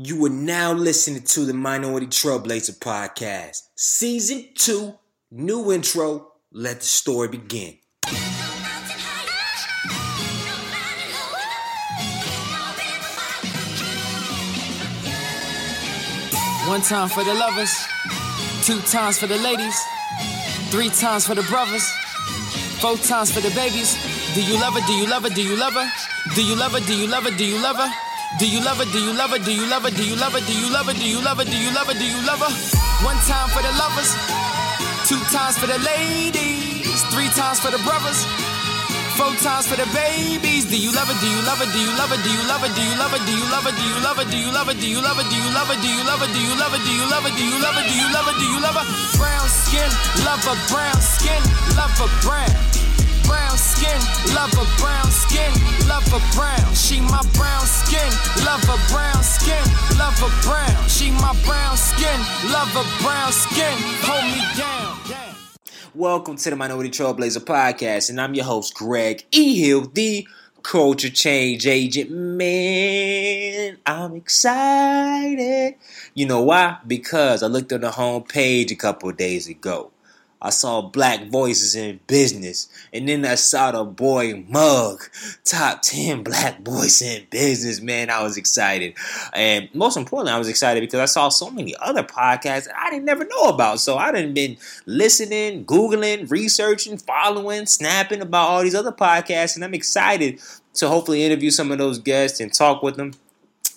You are now listening to the Minority Trailblazer Podcast, Season 2, new intro. Let the story begin. One time for the lovers, two times for the ladies, three times for the brothers, four times for the babies. Do you love her? Do you love her? Do you love her? Do you love her? Do you love her? Do you love her? Do you love her? Do you love her? Do you love her? Do you love her? Do you love her? Do you love her? Do you love her? Do you love her? One time for the lovers, two times for the ladies, three times for the brothers. Four times for the babies. Do you love it? Do you love it? Do you love it? Do you love it? Do you love it? Do you love it? Do you love it? Do you love it? Do you love it? Do you love it? Do you love it? Do you love it? Do you love it? Do you love it? Do you love it? Do you love it? Brown skin, love a brown skin, love a brown. Brown skin, love a brown skin, love a brown. She my brown skin, love a brown skin, love a brown. She my brown skin, love a brown skin. Hold me down. Welcome to the Minority Trailblazer Podcast, and I'm your host, Greg E. Hill, the culture change agent. Man, I'm excited. You know why? Because I looked on the homepage a couple days ago. I saw black voices in business, and then I saw the boy Mug, top 10 black boys in business. Man, I was excited. And most importantly, I was excited because I saw so many other podcasts that I didn't never know about. So I didn't been listening, Googling, researching, following, snapping about all these other podcasts, and I'm excited to hopefully interview some of those guests and talk with them.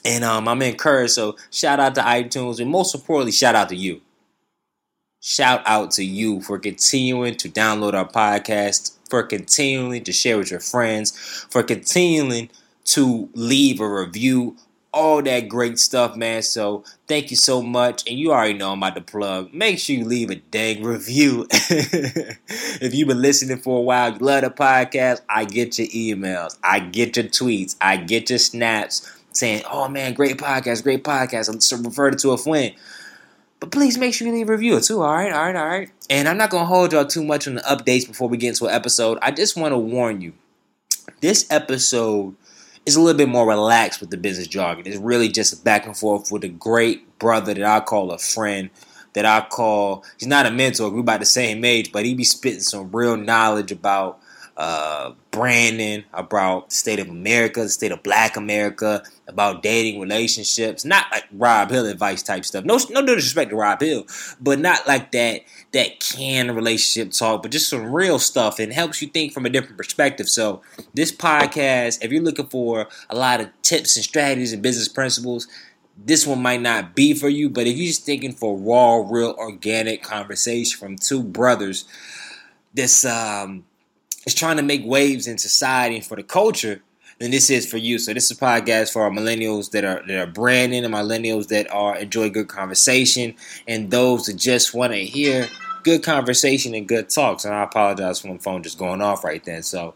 And um, I'm encouraged. So shout out to iTunes, and most importantly, shout out to you shout out to you for continuing to download our podcast, for continuing to share with your friends, for continuing to leave a review, all that great stuff, man. So thank you so much. And you already know I'm about to plug. Make sure you leave a dang review. if you've been listening for a while, you love the podcast, I get your emails, I get your tweets, I get your snaps saying, oh man, great podcast, great podcast. I'm referred to a friend. But please make sure you leave a review too. All right, all right, all right. And I'm not gonna hold y'all too much on the updates before we get into an episode. I just want to warn you. This episode is a little bit more relaxed with the business jargon. It's really just back and forth with a great brother that I call a friend. That I call he's not a mentor. We're about the same age, but he be spitting some real knowledge about uh, about the state of America, the state of Black America, about dating, relationships. Not like Rob Hill advice type stuff. No, no disrespect to Rob Hill, but not like that that can relationship talk, but just some real stuff and helps you think from a different perspective. So this podcast, if you're looking for a lot of tips and strategies and business principles, this one might not be for you. But if you're just thinking for raw, real, organic conversation from two brothers, this um is trying to make waves in society and for the culture, then this is for you. So this is a podcast for our millennials that are that are branding and millennials that are enjoy good conversation and those that just want to hear good conversation and good talks. And I apologize for my phone just going off right then. So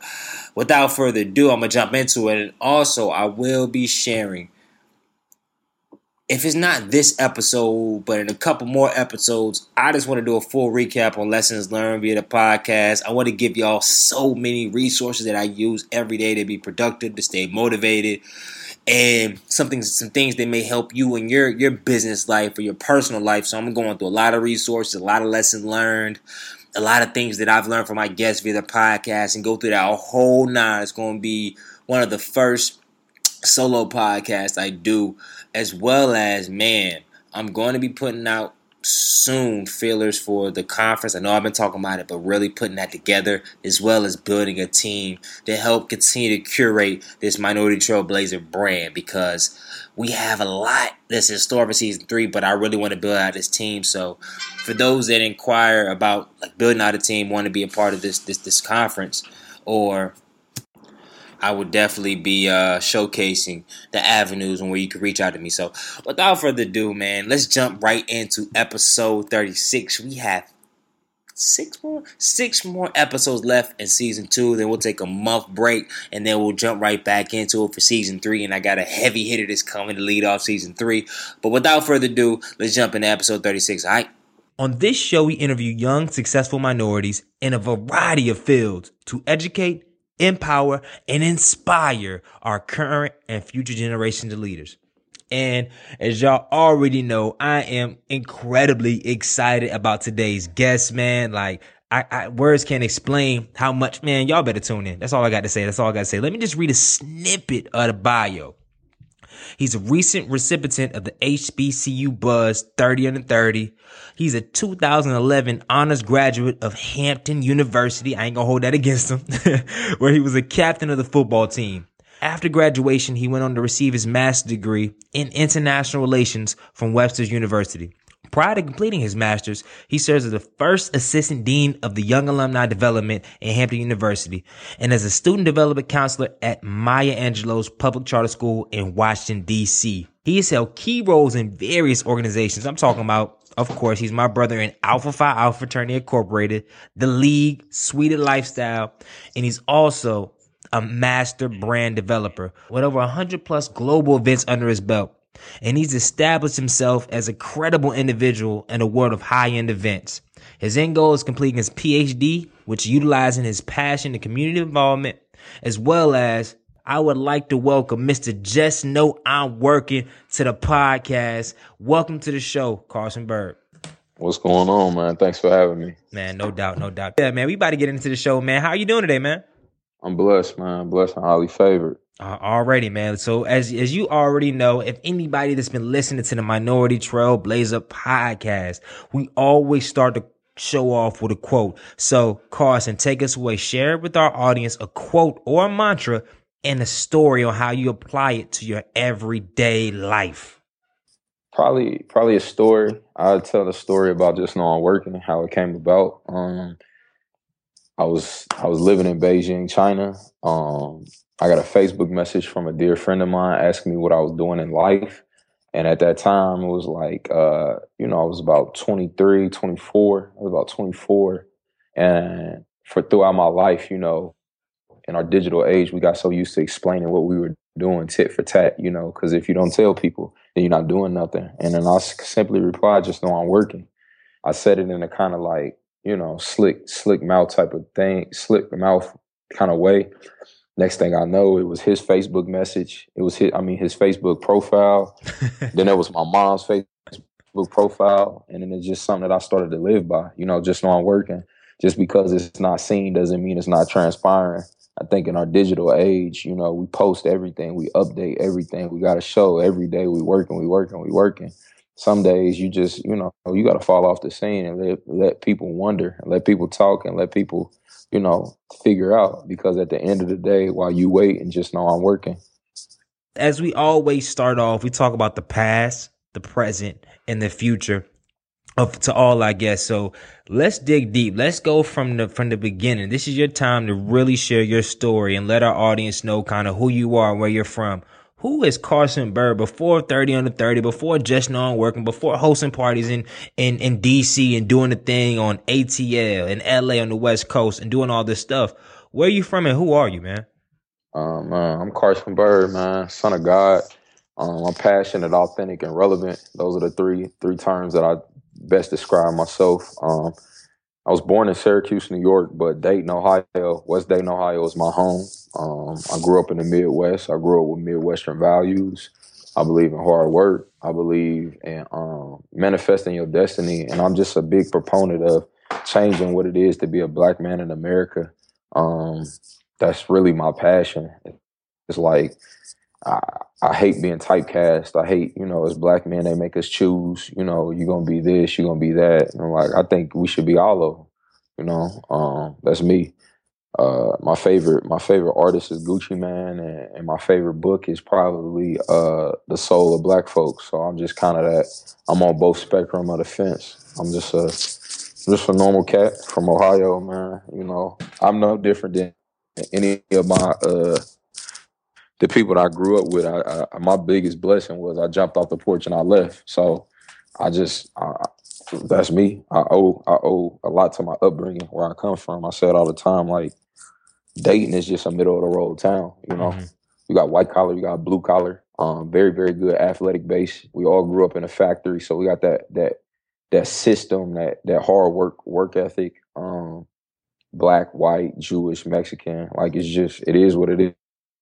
without further ado, I'm gonna jump into it. And also I will be sharing if it's not this episode, but in a couple more episodes, I just want to do a full recap on lessons learned via the podcast. I want to give y'all so many resources that I use every day to be productive, to stay motivated, and something, some things that may help you in your your business life or your personal life. So I'm going through a lot of resources, a lot of lessons learned, a lot of things that I've learned from my guests via the podcast, and go through that whole nine. It's going to be one of the first solo podcast I do as well as man, I'm going to be putting out soon fillers for the conference. I know I've been talking about it, but really putting that together as well as building a team to help continue to curate this Minority Trailblazer brand because we have a lot that's in store for season three, but I really want to build out this team. So for those that inquire about like building out a team, want to be a part of this this this conference or I would definitely be uh, showcasing the avenues and where you can reach out to me. So, without further ado, man, let's jump right into episode 36. We have six more six more episodes left in season two. Then we'll take a month break, and then we'll jump right back into it for season three. And I got a heavy hitter that's coming to lead off season three. But without further ado, let's jump into episode 36. All right. On this show, we interview young, successful minorities in a variety of fields to educate empower, and inspire our current and future generations of leaders. And as y'all already know, I am incredibly excited about today's guest, man. Like, I, I, words can't explain how much, man. Y'all better tune in. That's all I got to say. That's all I got to say. Let me just read a snippet of the bio. He's a recent recipient of the HBCU Buzz 30 under 30. He's a 2011 honors graduate of Hampton University. I ain't gonna hold that against him, where he was a captain of the football team. After graduation, he went on to receive his master's degree in international relations from Webster's University. Prior to completing his master's, he serves as the first assistant dean of the Young Alumni Development at Hampton University and as a student development counselor at Maya Angelou's Public Charter School in Washington, D.C. He has held key roles in various organizations. I'm talking about, of course, he's my brother in Alpha Phi Alpha Fraternity Incorporated, the League, Sweeted Lifestyle, and he's also a master brand developer with over 100 plus global events under his belt and he's established himself as a credible individual in a world of high-end events. His end goal is completing his PhD, which utilizing his passion and community involvement, as well as I would like to welcome Mr. Just Know I'm Working to the podcast. Welcome to the show, Carson Byrd. What's going on, man? Thanks for having me. Man, no doubt, no doubt. Yeah, man, we about to get into the show, man. How you doing today, man? I'm blessed, man. Blessed and highly favored. Uh, already, man. So as as you already know, if anybody that's been listening to the Minority Trail Blazer podcast, we always start the show off with a quote. So Carson, take us away. Share with our audience a quote or a mantra and a story on how you apply it to your everyday life. Probably, probably a story. I'll tell the story about just knowing working and how it came about. Um, I was I was living in Beijing, China. Um, I got a Facebook message from a dear friend of mine asking me what I was doing in life. And at that time, it was like, uh, you know, I was about 23, 24. I was about 24. And for throughout my life, you know, in our digital age, we got so used to explaining what we were doing tit for tat, you know, because if you don't tell people, then you're not doing nothing. And then I simply replied, just know I'm working. I said it in a kind of like, you know, slick, slick mouth type of thing, slick mouth kind of way. Next thing I know, it was his Facebook message. It was his, I mean, his Facebook profile. then it was my mom's Facebook profile. And then it's just something that I started to live by, you know, just I'm working. Just because it's not seen doesn't mean it's not transpiring. I think in our digital age, you know, we post everything, we update everything. We got to show every day we working, we working, we working. Some days you just, you know, you got to fall off the scene and let, let people wonder and let people talk and let people you know, figure out because at the end of the day, while you wait and just know I'm working. As we always start off, we talk about the past, the present, and the future of to all I guess. So let's dig deep. Let's go from the from the beginning. This is your time to really share your story and let our audience know kind of who you are, where you're from. Who is Carson Byrd before 30 under 30, before just non working, before hosting parties in, in, in DC and doing the thing on ATL and LA on the West Coast and doing all this stuff? Where are you from and who are you, man? Um, uh, I'm Carson Byrd, man, son of God. Um, I'm passionate, authentic, and relevant. Those are the three three terms that I best describe myself. Um, I was born in Syracuse, New York, but Dayton, Ohio, West Dayton, Ohio is my home. Um, I grew up in the Midwest. I grew up with Midwestern values. I believe in hard work. I believe in um, manifesting your destiny. And I'm just a big proponent of changing what it is to be a black man in America. Um, that's really my passion. It's like I, I hate being typecast. I hate, you know, as black men, they make us choose, you know, you're going to be this, you're going to be that. And I'm like, I think we should be all of them, you know, um, that's me. Uh, my favorite, my favorite artist is Gucci Mane, and, and my favorite book is probably uh, The Soul of Black Folks. So I'm just kind of that. I'm on both spectrum of the fence. I'm just a, just a normal cat from Ohio, man. You know, I'm no different than any of my uh, the people that I grew up with, I, I, my biggest blessing was I jumped off the porch and I left. So I just I, that's me. I owe I owe a lot to my upbringing, where I come from. I say it all the time, like Dayton is just a middle of the road town. You know, mm-hmm. you got white collar, you got blue collar. Um, very very good athletic base. We all grew up in a factory, so we got that that that system, that that hard work work ethic. Um, black, white, Jewish, Mexican. Like it's just it is what it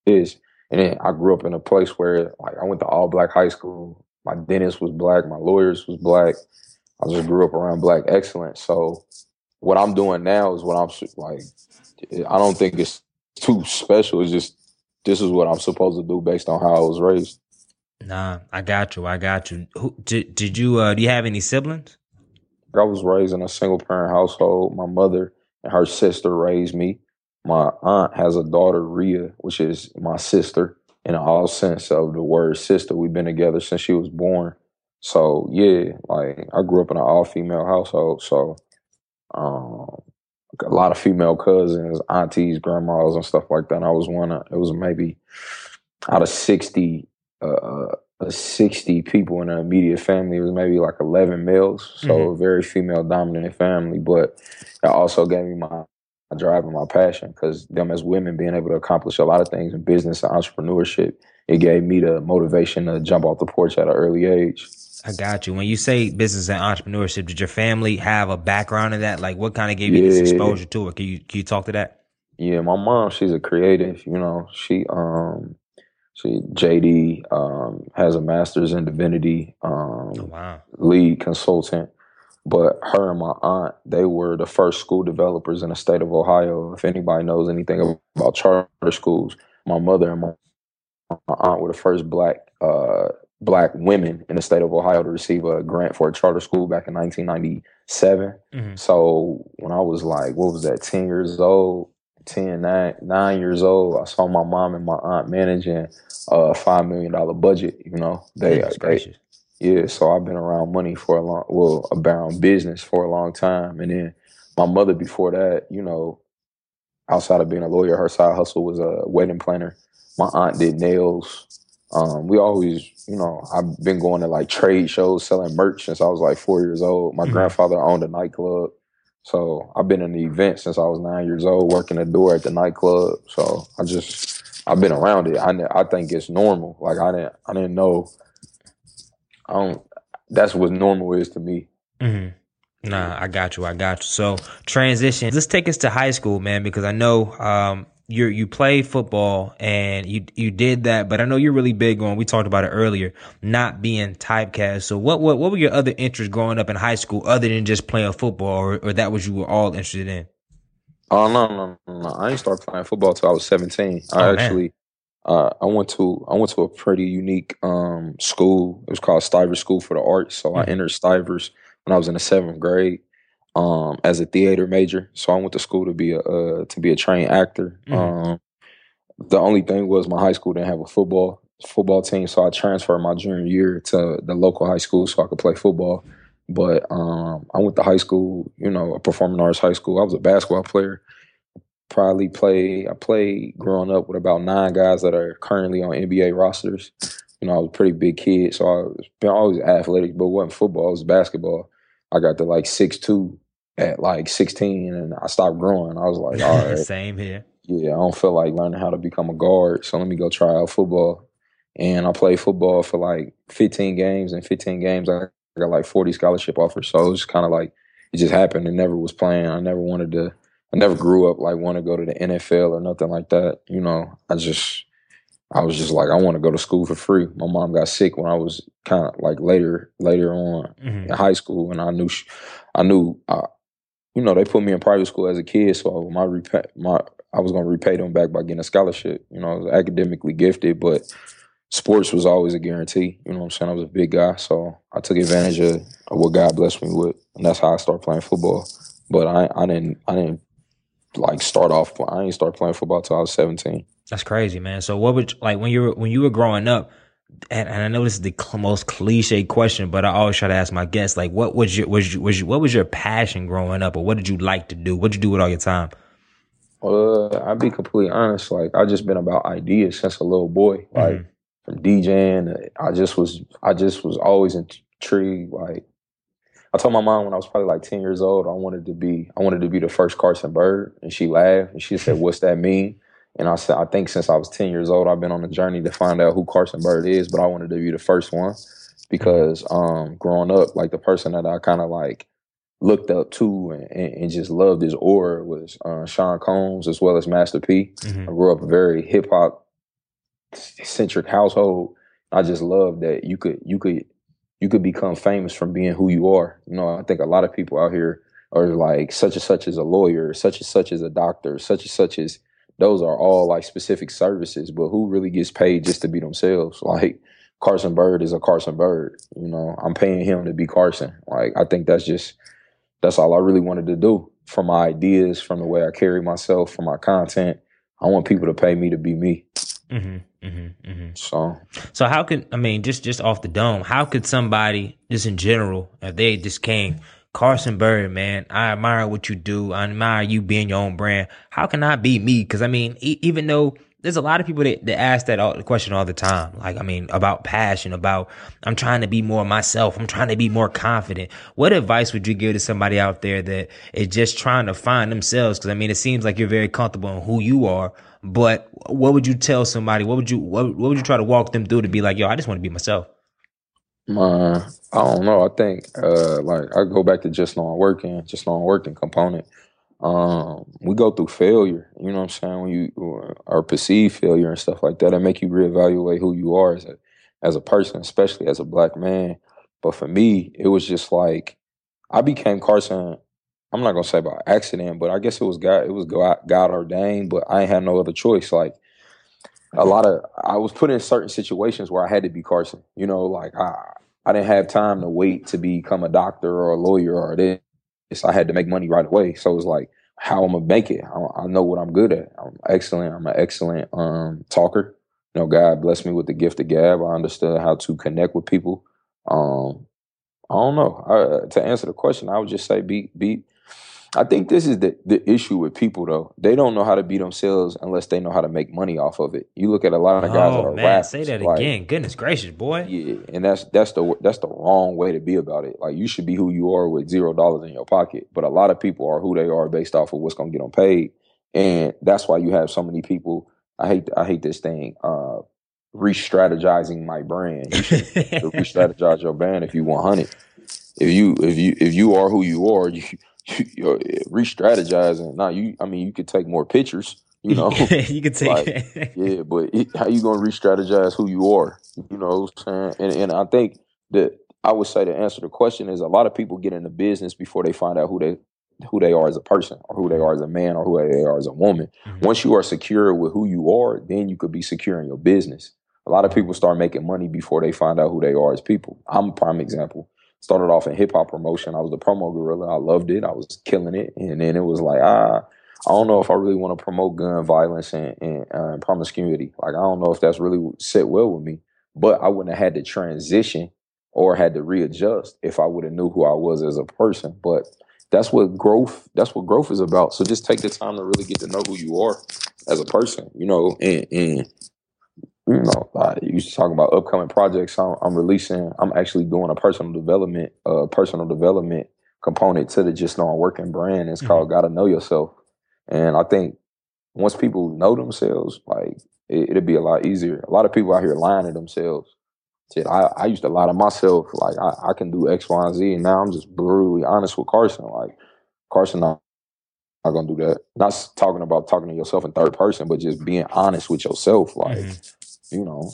is And then I grew up in a place where like I went to all black high school. My dentist was black, my lawyers was black. I just grew up around black excellence. So what I'm doing now is what I'm like. I don't think it's too special. It's just this is what I'm supposed to do based on how I was raised. Nah, I got you. I got you. Who, did did you uh, do you have any siblings? I was raised in a single parent household. My mother and her sister raised me. My aunt has a daughter, Ria, which is my sister in all sense of the word sister. We've been together since she was born. So yeah, like I grew up in an all female household. So um, a lot of female cousins, aunties, grandmas, and stuff like that. And I was one of it was maybe out of sixty, uh, uh 60 people in the immediate family. It was maybe like 11 males. So mm-hmm. a very female dominant family. But it also gave me my, my drive and my passion because them as women being able to accomplish a lot of things in business and entrepreneurship, it gave me the motivation to jump off the porch at an early age. I got you. When you say business and entrepreneurship, did your family have a background in that? Like, what kind of gave you yeah. this exposure to it? Can you can you talk to that? Yeah, my mom, she's a creative. You know, she um, she JD um has a master's in divinity. Um, oh, wow. Lead consultant. But her and my aunt, they were the first school developers in the state of Ohio. If anybody knows anything about charter schools, my mother and my, my aunt were the first black uh, black women in the state of Ohio to receive a grant for a charter school back in 1997. Mm-hmm. So when I was like, what was that, 10 years old, 10, 9, 9 years old, I saw my mom and my aunt managing a $5 million budget. You know, they, they yeah, so I've been around money for a long, well, around business for a long time. And then my mother before that, you know, outside of being a lawyer, her side hustle was a wedding planner. My aunt did nails. Um, we always you know, I've been going to like trade shows selling merch since I was like four years old. My mm-hmm. grandfather owned a nightclub. So I've been in the event since I was nine years old, working the door at the nightclub. So I just, I've been around it. I, I think it's normal. Like I didn't, I didn't know. I don't, that's what normal is to me. Mm-hmm. Nah, I got you. I got you. So transition. Let's take us to high school, man, because I know um, you you play football and you you did that, but I know you're really big on. We talked about it earlier, not being typecast. So what what what were your other interests growing up in high school other than just playing football, or, or that was you were all interested in? Oh no no no! I didn't start playing football till I was 17. I oh, actually. Uh, I went to I went to a pretty unique um, school. It was called Stivers School for the Arts. So mm-hmm. I entered Stivers when I was in the seventh grade um, as a theater major. So I went to school to be a uh, to be a trained actor. Mm-hmm. Um, the only thing was my high school didn't have a football football team, so I transferred my junior year to the local high school so I could play football. But um, I went to high school, you know, a performing arts high school. I was a basketball player. Probably play. I played growing up with about nine guys that are currently on NBA rosters. You know, I was a pretty big kid, so I was been always athletic, but wasn't football. It was basketball. I got to like six two at like 16 and I stopped growing. I was like, all right. Same here. Yeah, I don't feel like learning how to become a guard. So let me go try out football. And I played football for like 15 games. And 15 games, I got like 40 scholarship offers. So it was kind of like, it just happened. It never was planned. I never wanted to, I never grew up like want to go to the NFL or nothing like that. You know, I just, I was just like, I want to go to school for free. My mom got sick when I was kind of like later, later on mm-hmm. in high school, and I knew, she, I knew, uh, you know, they put me in private school as a kid, so my repay, my I was gonna repay them back by getting a scholarship. You know, I was academically gifted, but sports was always a guarantee. You know what I'm saying? I was a big guy, so I took advantage of, of what God blessed me with, and that's how I started playing football. But I I didn't I didn't like start off. I didn't start playing football till I was 17. That's crazy, man. So what would like when you were when you were growing up? and, and I know this is the most cliche question, but I always try to ask my guests, like, what was your, was your, was your, what was your passion growing up, or what did you like to do? What did you do with all your time? Uh, I'll be completely honest. Like, I just been about ideas since a little boy. Like, mm-hmm. from DJing, I just was, I just was always intrigued. Like, I told my mom when I was probably like ten years old, I wanted to be, I wanted to be the first Carson Byrd, and she laughed and she said, "What's that mean?" And I said, I think since I was 10 years old, I've been on a journey to find out who Carson Byrd is, but I wanted to be the first one because um, growing up, like the person that I kind of like looked up to and, and, just loved his aura was uh, Sean Combs as well as Master P. Mm-hmm. I grew up a very hip hop centric household. I just loved that you could you could you could become famous from being who you are. You know, I think a lot of people out here are like such and such as a lawyer, such and such as a doctor, such and such as those are all like specific services, but who really gets paid just to be themselves? Like Carson Byrd is a Carson Byrd. You know, I'm paying him to be Carson. Like I think that's just that's all I really wanted to do from my ideas, from the way I carry myself, from my content. I want people to pay me to be me. Mm-hmm, mm-hmm, mm-hmm. So, so how could I mean just just off the dome? How could somebody just in general, if they just came, Carson Byrd, man, I admire what you do. I admire you being your own brand. How can I be me? Because I mean, e- even though there's a lot of people that, that ask that all, question all the time. Like, I mean, about passion, about I'm trying to be more myself. I'm trying to be more confident. What advice would you give to somebody out there that is just trying to find themselves? Cause I mean, it seems like you're very comfortable in who you are, but what would you tell somebody? What would you, what, what would you try to walk them through to be like, yo, I just want to be myself? Uh, I don't know. I think, uh, like I go back to just not working, just not working component um, we go through failure. You know what I'm saying? When you are perceived failure and stuff like that, that make you reevaluate who you are as a as a person, especially as a black man. But for me, it was just like I became Carson. I'm not gonna say by accident, but I guess it was God. It was God, God ordained. But I ain't had no other choice. Like a lot of, I was put in certain situations where I had to be Carson. You know, like I, I didn't have time to wait to become a doctor or a lawyer or this. I had to make money right away. So it was like how I'm gonna make it. I, I, know what I'm good at. I'm excellent. I'm an excellent um, talker. You know, God blessed me with the gift of gab. I understood how to connect with people. Um, I don't know. I, to answer the question, I would just say be be I think this is the, the issue with people though. They don't know how to be themselves unless they know how to make money off of it. You look at a lot of guys oh, that are man, rappers, say that like, again. Goodness gracious, boy. Yeah, and that's that's the that's the wrong way to be about it. Like you should be who you are with zero dollars in your pocket. But a lot of people are who they are based off of what's gonna get them paid. And that's why you have so many people. I hate I hate this thing. Uh re-strategizing my brand. You should re-strategize your brand if you want honey. If you if you if you are who you are, you you re-strategizing. Now you, I mean, you could take more pictures. You know, you could take, like, yeah, but it, how you gonna re-strategize who you are? You know, what I'm saying, and and I think that I would say to answer to the question is a lot of people get into business before they find out who they who they are as a person or who they are as a man or who they are as a woman. Mm-hmm. Once you are secure with who you are, then you could be secure in your business. A lot of people start making money before they find out who they are as people. I'm a prime example started off in hip hop promotion. I was the promo gorilla. I loved it. I was killing it. And then it was like, ah, I don't know if I really want to promote gun violence and, and, uh, promiscuity. Like, I don't know if that's really sit well with me. But I wouldn't have had to transition or had to readjust if I would have knew who I was as a person. But that's what growth. That's what growth is about. So just take the time to really get to know who you are as a person. You know, and, and you know, I used to talk about upcoming projects I'm, I'm, releasing. I'm actually doing a personal development, uh, personal development component to the Just Know I'm Working brand. It's mm-hmm. called Gotta Know Yourself. And I think once people know themselves, like it, it'll be a lot easier. A lot of people out here lying to themselves. Shit, I, I used to lie to myself, like I, I can do X, Y, and Z, and now I'm just brutally honest with Carson. Like Carson, not, not gonna do that. Not talking about talking to yourself in third person, but just being honest with yourself. Like mm-hmm you know,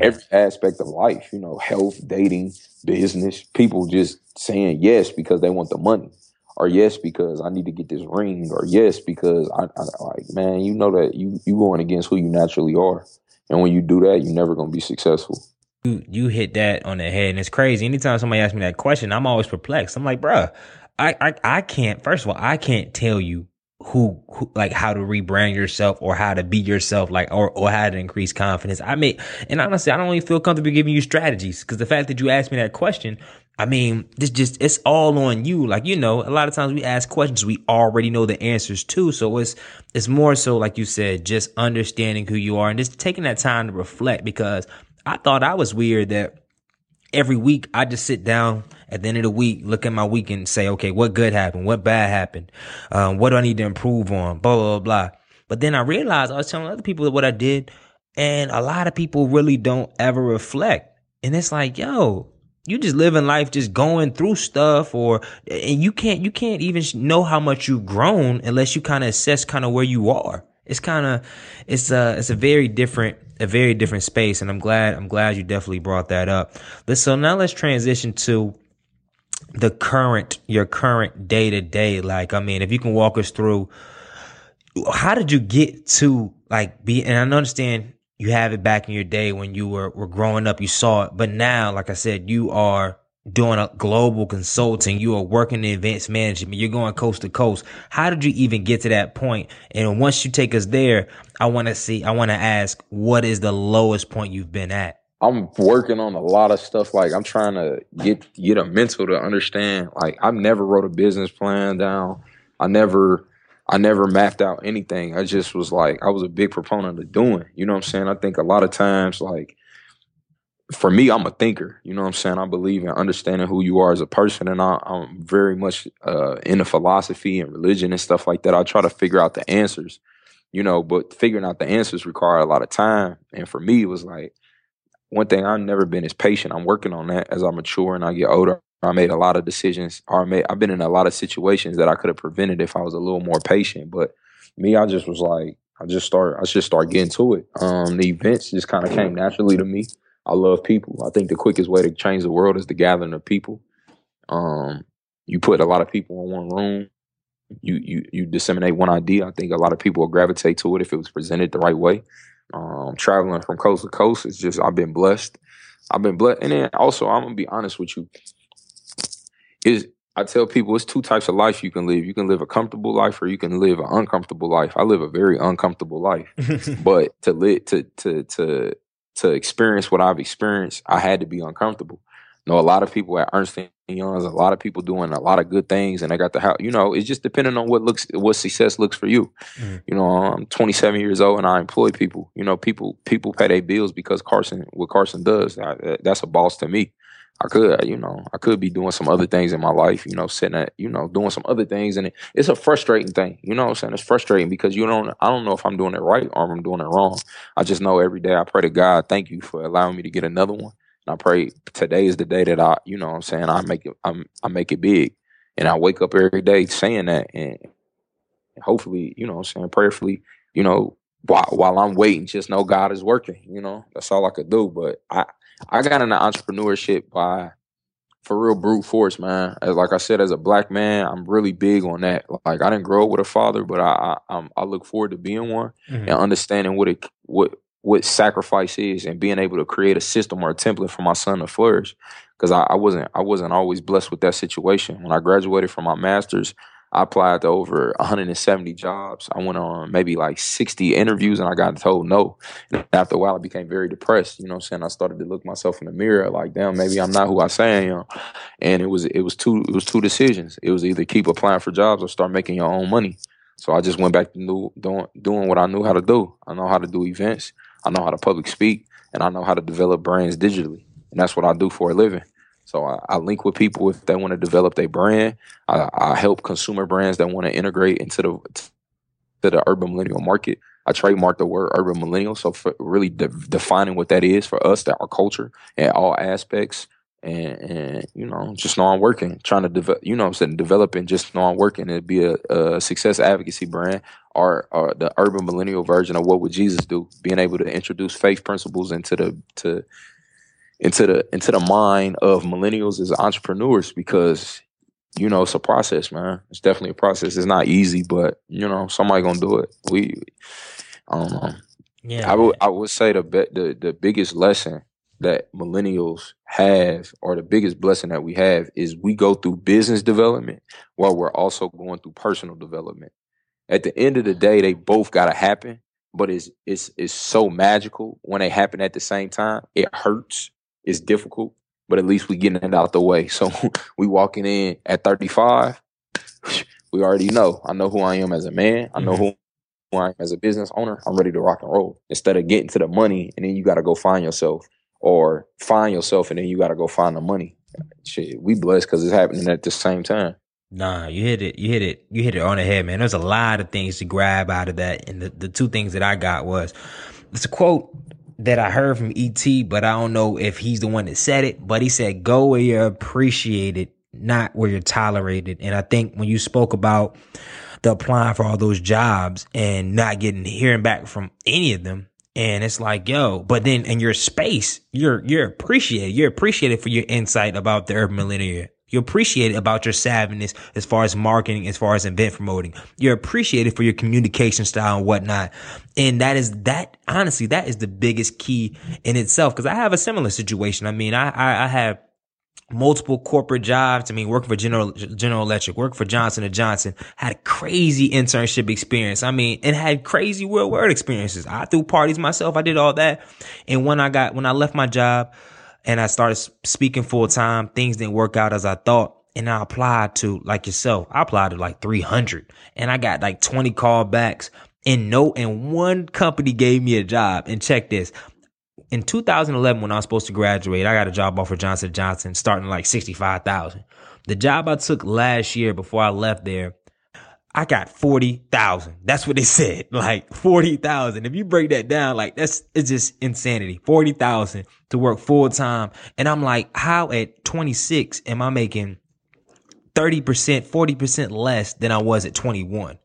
every aspect of life, you know, health, dating, business, people just saying yes because they want the money, or yes because I need to get this ring, or yes because I, I like, man, you know that you you going against who you naturally are, and when you do that, you're never gonna be successful. You you hit that on the head, and it's crazy. Anytime somebody asks me that question, I'm always perplexed. I'm like, bruh, I I I can't. First of all, I can't tell you who, who, like how to rebrand yourself or how to be yourself like or, or how to increase confidence. I mean and honestly i don't even feel comfortable giving you strategies because the fact that you asked me that question i mean this just it's all on you. Like you know a lot of times we ask questions we already know the answers to. So it's it's more so like you said just understanding who you are and just taking that time to reflect because i thought i was weird that every week I just sit down at the end of the week, look at my week and say, okay, what good happened? What bad happened? Um, what do I need to improve on? Blah, blah, blah. But then I realized I was telling other people what I did. And a lot of people really don't ever reflect. And it's like, yo, you just living life, just going through stuff or, and you can't, you can't even know how much you've grown unless you kind of assess kind of where you are. it's kind of it's a it's a very different a very different space and i'm glad i'm glad you definitely brought that up. So now let's transition to the current your current day to day like i mean if you can walk us through how did you get to like be and i understand you have it back in your day when you were, were growing up you saw it but now like i said you are doing a global consulting, you are working in events management, you're going coast to coast. How did you even get to that point? And once you take us there, I want to see, I want to ask, what is the lowest point you've been at? I'm working on a lot of stuff. Like I'm trying to get get a mental to understand. Like I've never wrote a business plan down. I never I never mapped out anything. I just was like I was a big proponent of doing. You know what I'm saying? I think a lot of times like for me, I'm a thinker. You know what I'm saying? I believe in understanding who you are as a person, and I, am very much uh, into philosophy and religion and stuff like that. I try to figure out the answers, you know, but figuring out the answers require a lot of time. And for me, it was like one thing I've never been as patient. I'm working on that as I mature and I get older. I made a lot of decisions, or I made, I've been in a lot of situations that I could have prevented if I was a little more patient. But me, I just was like, I just start, I just start getting to it. Um, the events just kind of came naturally to me. I love people. I think the quickest way to change the world is the gathering of people. Um, you put a lot of people in one room. You you you disseminate one idea. I think a lot of people will gravitate to it if it was presented the right way. Um, traveling from coast to coast is just I've been blessed. I've been blessed, and then also I'm gonna be honest with you. Is I tell people it's two types of life you can live. You can live a comfortable life, or you can live an uncomfortable life. I live a very uncomfortable life, but to live to to to to experience what I've experienced, I had to be uncomfortable. You know, a lot of people at Ernst and Young's, a lot of people doing a lot of good things, and I got the house. You know, it's just depending on what looks, what success looks for you. Mm. You know, I'm 27 years old and I employ people. You know, people people pay their bills because Carson, what Carson does, I, that's a boss to me. I could, you know, I could be doing some other things in my life, you know, sitting at, you know, doing some other things. And it, it's a frustrating thing, you know what I'm saying? It's frustrating because you don't, I don't know if I'm doing it right or I'm doing it wrong. I just know every day I pray to God, thank you for allowing me to get another one. And I pray today is the day that I, you know I'm saying? I make it, I'm, I make it big. And I wake up every day saying that. And hopefully, you know what I'm saying? Prayerfully, you know, while, while I'm waiting, just know God is working, you know, that's all I could do. But I, I got into entrepreneurship by for real brute force, man. As like I said, as a black man, I'm really big on that. Like I didn't grow up with a father, but I I, I look forward to being one mm-hmm. and understanding what it what what sacrifice is and being able to create a system or a template for my son to flourish. Because I, I wasn't I wasn't always blessed with that situation. When I graduated from my master's, I applied to over 170 jobs. I went on maybe like 60 interviews and I got told no. And after a while, I became very depressed. You know I'm saying? I started to look myself in the mirror like, damn, maybe I'm not who I say I am. And it was it was two it was two decisions. It was either keep applying for jobs or start making your own money. So I just went back to do, doing doing what I knew how to do. I know how to do events. I know how to public speak, and I know how to develop brands digitally. And that's what I do for a living. So I, I, link with people if they want to develop their brand. I, I help consumer brands that want to integrate into the to the urban millennial market. I trademark the word urban millennial, so for really de- defining what that is for us, that our culture and all aspects, and, and you know, just know I'm working, trying to develop, you know, I'm saying developing, just know I'm working. It'd be a, a success advocacy brand, or, or the urban millennial version of what would Jesus do, being able to introduce faith principles into the to into the into the mind of millennials as entrepreneurs because you know it's a process, man. It's definitely a process. It's not easy, but you know somebody gonna do it. We, I don't know. Yeah, I would I would say the be, the the biggest lesson that millennials have, or the biggest blessing that we have, is we go through business development while we're also going through personal development. At the end of the day, they both gotta happen, but it's it's it's so magical when they happen at the same time. It hurts it's difficult, but at least we getting it out the way. So we walking in at 35. We already know. I know who I am as a man. I know mm-hmm. who who I am as a business owner. I'm ready to rock and roll. Instead of getting to the money and then you got to go find yourself, or find yourself and then you got to go find the money. Shit, we blessed because it's happening at the same time. Nah, you hit it. You hit it. You hit it on the head, man. There's a lot of things to grab out of that, and the, the two things that I got was it's a quote that I heard from ET, but I don't know if he's the one that said it. But he said, "Go where you're appreciated, not where you're tolerated." And I think when you spoke about the applying for all those jobs and not getting hearing back from any of them. And it's like, yo, but then in your space, you're you're appreciated. You're appreciated for your insight about the urban millennial. You're appreciated about your savviness as far as marketing, as far as event promoting. You're appreciated for your communication style and whatnot. And that is that, honestly, that is the biggest key in itself. Cause I have a similar situation. I mean, I, I, I have multiple corporate jobs. I mean, working for General General Electric, working for Johnson and Johnson, had crazy internship experience. I mean, and had crazy real world experiences. I threw parties myself. I did all that. And when I got when I left my job, and I started speaking full time. Things didn't work out as I thought. And I applied to like yourself. I applied to like 300 and I got like 20 callbacks and no, and one company gave me a job and check this. In 2011, when I was supposed to graduate, I got a job offer Johnson Johnson starting like 65,000. The job I took last year before I left there, I got 40,000. That's what they said. Like 40,000. If you break that down, like that's, it's just insanity. 40,000 to work full time. And I'm like, how at 26 am I making 30%, 40% less than I was at 21?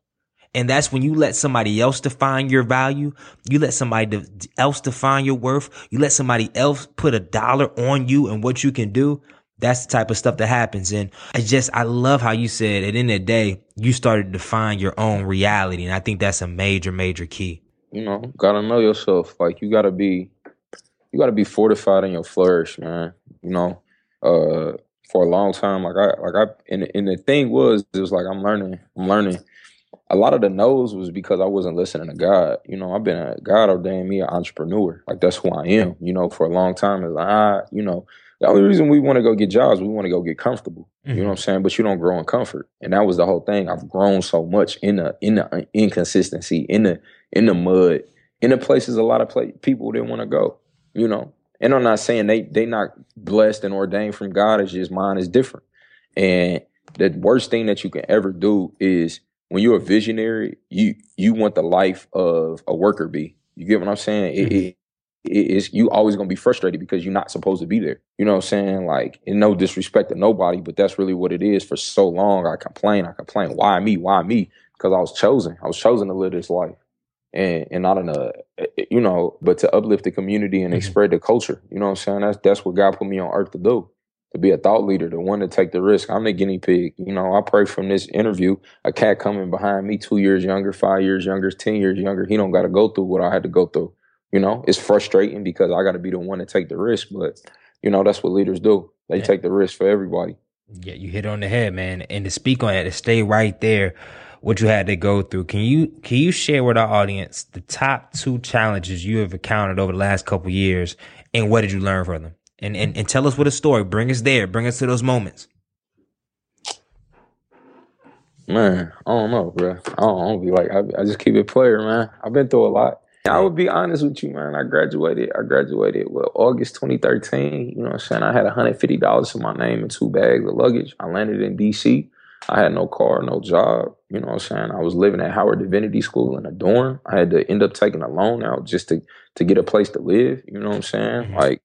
And that's when you let somebody else define your value. You let somebody else define your worth. You let somebody else put a dollar on you and what you can do. That's the type of stuff that happens. And I just, I love how you said at the end of the day, you started to find your own reality. And I think that's a major, major key. You know, gotta know yourself. Like you gotta be, you gotta be fortified in your flourish, man. You know, uh, for a long time, like I, like I, and, and the thing was, it was like, I'm learning, I'm learning. A lot of the no's was because I wasn't listening to God. You know, I've been a God ordained me an entrepreneur. Like that's who I am. You know, for a long time, it's like ah, you know, the only reason we want to go get jobs, we want to go get comfortable. Mm-hmm. You know mm-hmm. what I'm saying? But you don't grow in comfort, and that was the whole thing. I've grown so much in the in the inconsistency, in the in the mud, in the places a lot of play, people didn't want to go. You know, and I'm not saying they they not blessed and ordained from God. It's just mine is different. And the worst thing that you can ever do is when you're a visionary, you you want the life of a worker bee. You get what I'm saying? Mm-hmm. It, it, is you always gonna be frustrated because you're not supposed to be there. You know what I'm saying? Like, in no disrespect to nobody, but that's really what it is. For so long, I complain, I complain. Why me? Why me? Because I was chosen. I was chosen to live this life, and and not in a, you know, but to uplift the community and mm-hmm. spread the culture. You know what I'm saying? That's that's what God put me on earth to do. To be a thought leader, the one to take the risk. I'm the guinea pig. You know, I pray from this interview, a cat coming behind me, two years younger, five years younger, ten years younger. He don't got to go through what I had to go through you know, it's frustrating because I got to be the one to take the risk, but you know that's what leaders do. They yeah. take the risk for everybody. Yeah, you hit on the head, man. And to speak on it, to stay right there, what you had to go through. Can you can you share with our audience the top two challenges you have encountered over the last couple years, and what did you learn from them? And and and tell us what a story. Bring us there. Bring us to those moments. Man, I don't know, bro. I don't, I don't be like I, I just keep it player, man. I've been through a lot. I would be honest with you, man. I graduated. I graduated well August 2013. You know what I'm saying? I had $150 in my name and two bags of luggage. I landed in DC. I had no car, no job. You know what I'm saying? I was living at Howard Divinity School in a dorm. I had to end up taking a loan out just to to get a place to live. You know what I'm saying? Mm-hmm. Like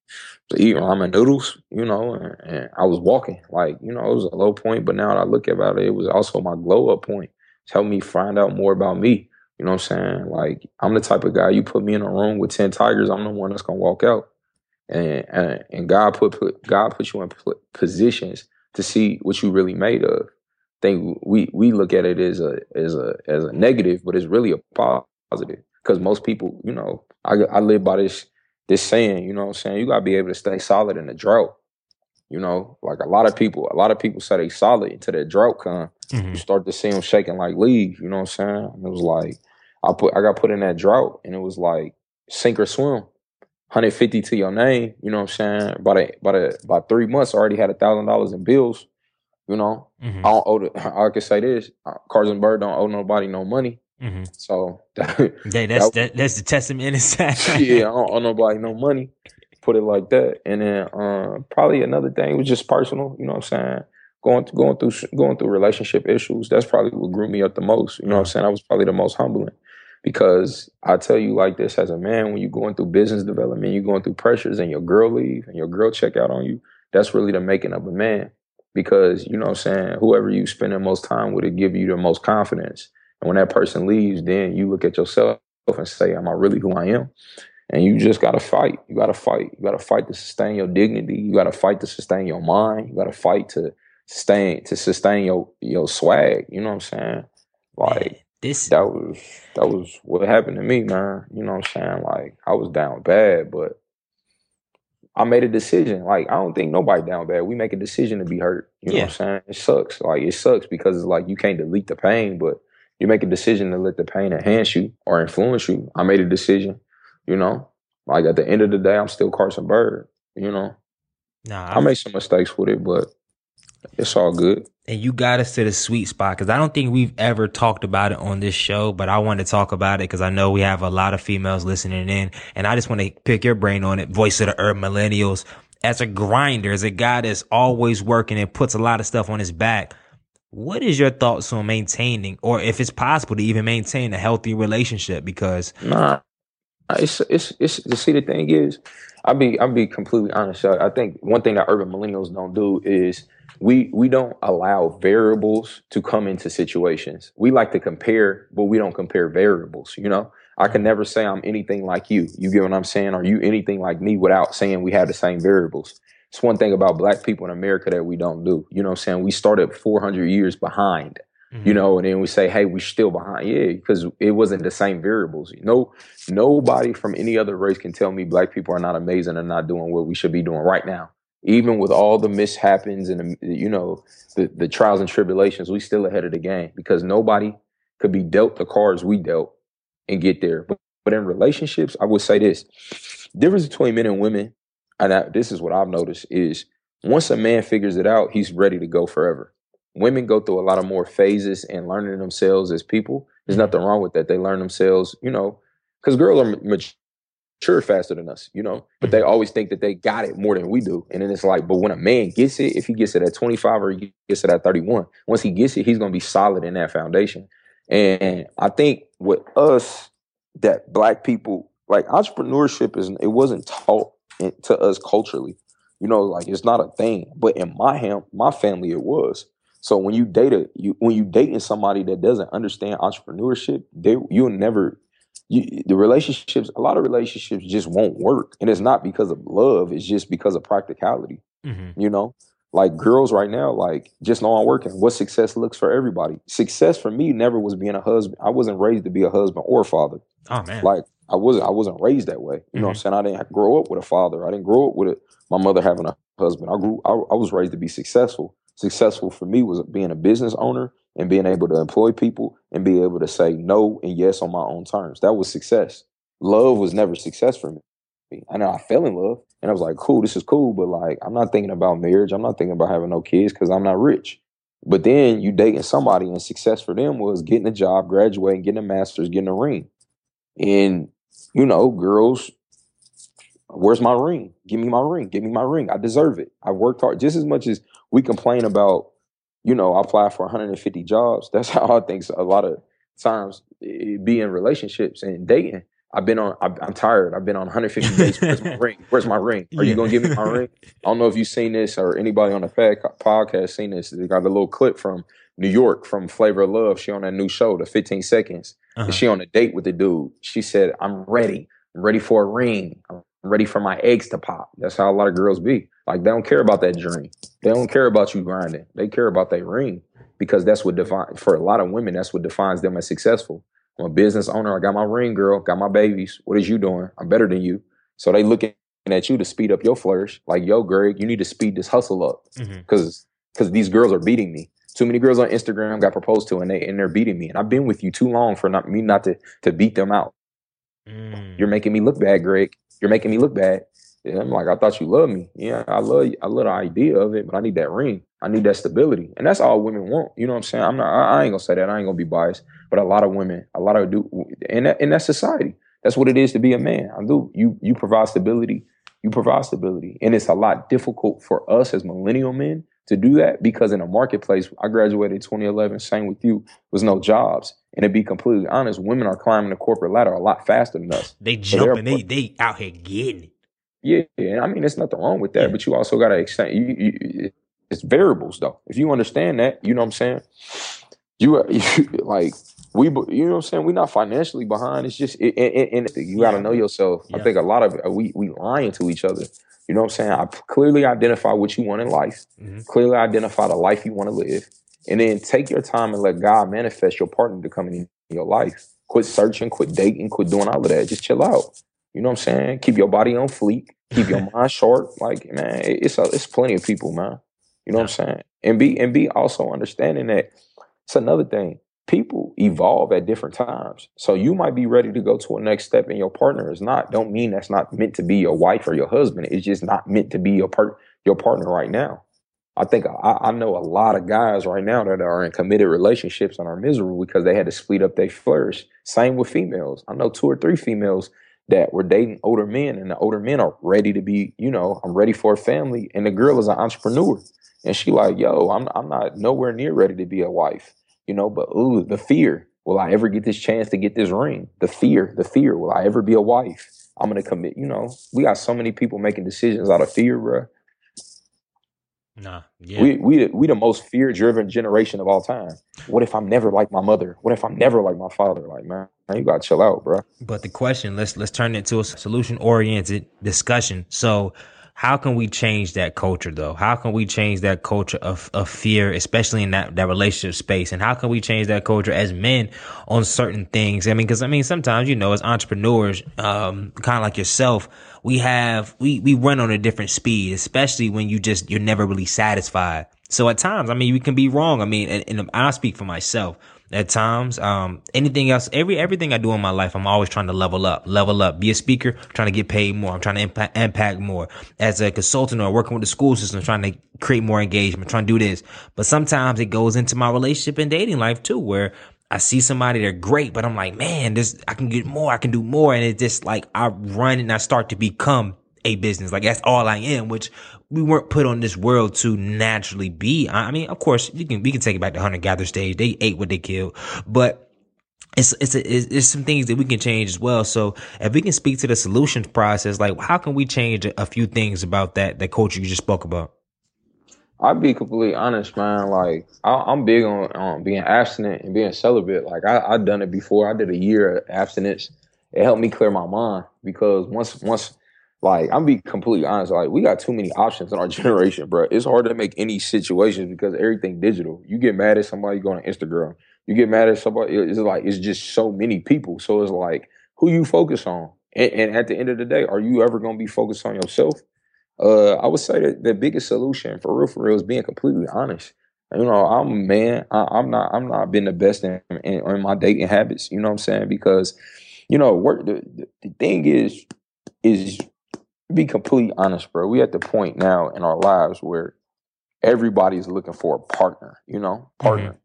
to eat ramen noodles. You know, and, and, I was walking. Like you know, it was a low point, but now that I look about it, it was also my glow up point. It's helped me find out more about me. You know what I'm saying? Like I'm the type of guy you put me in a room with ten tigers, I'm the one that's gonna walk out. And and, and God put, put God put you in positions to see what you really made of. Think we we look at it as a as a as a negative, but it's really a positive because most people, you know, I I live by this this saying. You know what I'm saying? You gotta be able to stay solid in the drought. You know, like a lot of people, a lot of people say they solid until that drought come. Mm-hmm. You start to see them shaking like leaves. You know what I'm saying? it was like I put I got put in that drought and it was like sink or swim. 150 to your name, you know what I'm saying? By a, by a, by three months, I already had a thousand dollars in bills. You know, mm-hmm. I don't owe. The, I can say this: uh, Carson Byrd don't owe nobody no money. Mm-hmm. So that, yeah, that's that, that's the testament inside. yeah, I don't owe nobody no money. Put it like that, and then uh, probably another thing was just personal. You know what I'm saying? Going going through going through relationship issues. That's probably what grew me up the most. You know what I'm saying? I was probably the most humbling. Because I tell you like this as a man, when you're going through business development, you're going through pressures and your girl leave and your girl check out on you, that's really the making of a man. Because, you know what I'm saying, whoever you spend the most time with, it give you the most confidence. And when that person leaves, then you look at yourself and say, Am I really who I am? And you just gotta fight. You gotta fight. You gotta fight to sustain your dignity. You gotta fight to sustain your mind. You gotta fight to sustain to sustain your your swag. You know what I'm saying? Like man, this that was that was what happened to me, man. You know what I'm saying? Like I was down bad, but I made a decision. Like I don't think nobody down bad. We make a decision to be hurt. You know what I'm saying? It sucks. Like it sucks because it's like you can't delete the pain, but you make a decision to let the pain enhance you or influence you. I made a decision you know, like at the end of the day, I'm still Carson Byrd. You know, nah, I made some mistakes with it, but it's all good. And you got us to the sweet spot because I don't think we've ever talked about it on this show, but I want to talk about it because I know we have a lot of females listening in, and I just want to pick your brain on it. Voice of the Urban Millennials. As a grinder, as a guy that's always working and puts a lot of stuff on his back, what is your thoughts on maintaining, or if it's possible to even maintain a healthy relationship? Because nah, it's it's it's. to See, the thing is, I'll be I'll be completely honest. I think one thing that urban millennials don't do is we we don't allow variables to come into situations. We like to compare, but we don't compare variables. You know, I can never say I'm anything like you. You get what I'm saying? Are you anything like me without saying we have the same variables? It's one thing about black people in America that we don't do. You know what I'm saying? We started 400 years behind. Mm-hmm. You know, and then we say, "Hey, we're still behind." Yeah, because it wasn't the same variables. Know, nobody from any other race can tell me black people are not amazing and not doing what we should be doing right now. Even with all the mishaps and the, you know the the trials and tribulations, we still ahead of the game because nobody could be dealt the cards we dealt and get there. But, but in relationships, I would say this: difference between men and women, and I, this is what I've noticed is once a man figures it out, he's ready to go forever women go through a lot of more phases and learning themselves as people. There's mm-hmm. nothing wrong with that. They learn themselves, you know, because girls are mature faster than us, you know, but they mm-hmm. always think that they got it more than we do. And then it's like, but when a man gets it, if he gets it at 25 or he gets it at 31, once he gets it, he's going to be solid in that foundation. And I think with us, that black people, like entrepreneurship is, it wasn't taught to us culturally. You know, like it's not a thing. But in my ham, my family, it was. So when you date a, you when you dating somebody that doesn't understand entrepreneurship, they you'll never you, the relationships. A lot of relationships just won't work, and it's not because of love. It's just because of practicality. Mm-hmm. You know, like girls right now, like just know I'm working. What success looks for everybody. Success for me never was being a husband. I wasn't raised to be a husband or a father. Oh man, like I wasn't. I wasn't raised that way. You mm-hmm. know what I'm mm-hmm. saying? I didn't grow up with a father. I didn't grow up with a, my mother having a husband. I grew. I, I was raised to be successful successful for me was being a business owner and being able to employ people and be able to say no and yes on my own terms. That was success. Love was never success for me. I know I fell in love and I was like, cool, this is cool, but like I'm not thinking about marriage. I'm not thinking about having no kids because I'm not rich. But then you dating somebody and success for them was getting a job, graduating, getting a master's, getting a ring. And, you know, girls Where's my ring? Give me my ring. Give me my ring. I deserve it. I worked hard just as much as we complain about, you know, I apply for 150 jobs. That's how I think a lot of times be in relationships and dating. I've been on. I'm tired. I've been on 150 days. Where's my ring? Where's my ring? Are yeah. you gonna give me my ring? I don't know if you've seen this or anybody on the podcast seen this. They got a little clip from New York from Flavor of Love. She on that new show, the 15 Seconds. Uh-huh. she on a date with the dude. She said, "I'm ready. I'm ready for a ring. I'm ready for my eggs to pop. That's how a lot of girls be. Like they don't care about that dream. They don't care about you grinding. They care about that ring because that's what define for a lot of women. That's what defines them as successful. I'm a business owner. I got my ring, girl. Got my babies. What is you doing? I'm better than you. So they looking at you to speed up your flourish. Like, yo, Greg, you need to speed this hustle up because mm-hmm. because these girls are beating me. Too many girls on Instagram got proposed to and they and they're beating me. And I've been with you too long for not me not to to beat them out. Mm. You're making me look bad, Greg you're making me look bad. And I'm like, I thought you loved me. Yeah, I love I love the idea of it, but I need that ring. I need that stability. And that's all women want. You know what I'm saying? I'm not I, I ain't gonna say that. I ain't gonna be biased. But a lot of women, a lot of do in that in that society. That's what it is to be a man. I do. You you provide stability. You provide stability. And it's a lot difficult for us as millennial men to do that because in the marketplace, I graduated in 2011, same with you, was no jobs. And to be completely honest, women are climbing the corporate ladder a lot faster than us. They jumping, they they out here getting it. Yeah. I mean, there's nothing wrong with that, but you also got to extend. You, you, it's variables though. If you understand that, you know what I'm saying. You, you like we, you know what I'm saying? We're not financially behind. It's just, and you got to know yourself. Yeah. I think a lot of it, we we lying to each other. You know what I'm saying? I clearly identify what you want in life. Mhm. Clearly identify the life you want to live, and then take your time and let God manifest your partner to come in your life. Quit searching, quit dating, quit doing all of that. Just chill out. You know what I'm saying? Keep your body on fleek. Keep your mind sharp. Like man, it's a, it's plenty of people, man. You know what I'm saying? And be and be also understanding that it's another thing. People evolve at different times. So you might be ready to go to a next step and your partner is not. Don't mean that's not meant to be your wife or your husband. It's just not meant to be your part your partner right now. I think I, I know a lot of guys right now that are in committed relationships and are miserable because they had to split up their flourish. Same with females. I know two or three females that were dating older men, and the older men are ready to be, you know, I'm ready for a family, and the girl is an entrepreneur, and she like, yo, I'm I'm not nowhere near ready to be a wife, you know, but ooh, the fear. Will I ever get this chance to get this ring? The fear, the fear. Will I ever be a wife? I'm gonna commit. You know, we got so many people making decisions out of fear, bro. Nah, yeah. We we we the most fear driven generation of all time. What if I'm never like my mother? What if I'm never like my father? Like man, you gotta chill out, bro. But the question, let's let's turn it to a solution oriented discussion. So how can we change that culture though? How can we change that culture of, of fear, especially in that, that relationship space? And how can we change that culture as men on certain things? I mean, cause I mean, sometimes, you know, as entrepreneurs, um, kind of like yourself, we have, we, we run on a different speed, especially when you just, you're never really satisfied. So at times, I mean, we can be wrong. I mean, and, and I speak for myself at times. Um, anything else, every everything I do in my life, I'm always trying to level up, level up. Be a speaker, trying to get paid more. I'm trying to impact, impact more. As a consultant or working with the school system, trying to create more engagement, trying to do this. But sometimes it goes into my relationship and dating life too, where I see somebody they're great, but I'm like, man, this I can get more, I can do more, and it's just like I run and I start to become a business. Like that's all I am, which we weren't put on this world to naturally be. I mean, of course, you can we can take it back to hunter gather stage. They ate what they killed, but it's it's, a, it's it's some things that we can change as well. So if we can speak to the solutions process, like how can we change a, few things about that that culture you just spoke about? I'll be completely honest, man. Like I, I'm big on being abstinent and being celibate. Like I, I done it before. I did a year of abstinence. It helped me clear my mind because once once like I'm be completely honest, like we got too many options in our generation, bro. It's hard to make any situations because everything digital. You get mad at somebody, you go on Instagram. You get mad at somebody. It's like it's just so many people. So it's like who you focus on, and, and at the end of the day, are you ever gonna be focused on yourself? Uh, I would say that the biggest solution for real, for real, is being completely honest. You know, I'm a man. I, I'm not. I'm not been the best in, in, in my dating habits. You know what I'm saying? Because, you know, work. The, the thing is, is be completely honest, bro. We at the point now in our lives where everybody's looking for a partner. You know, mm-hmm. partner.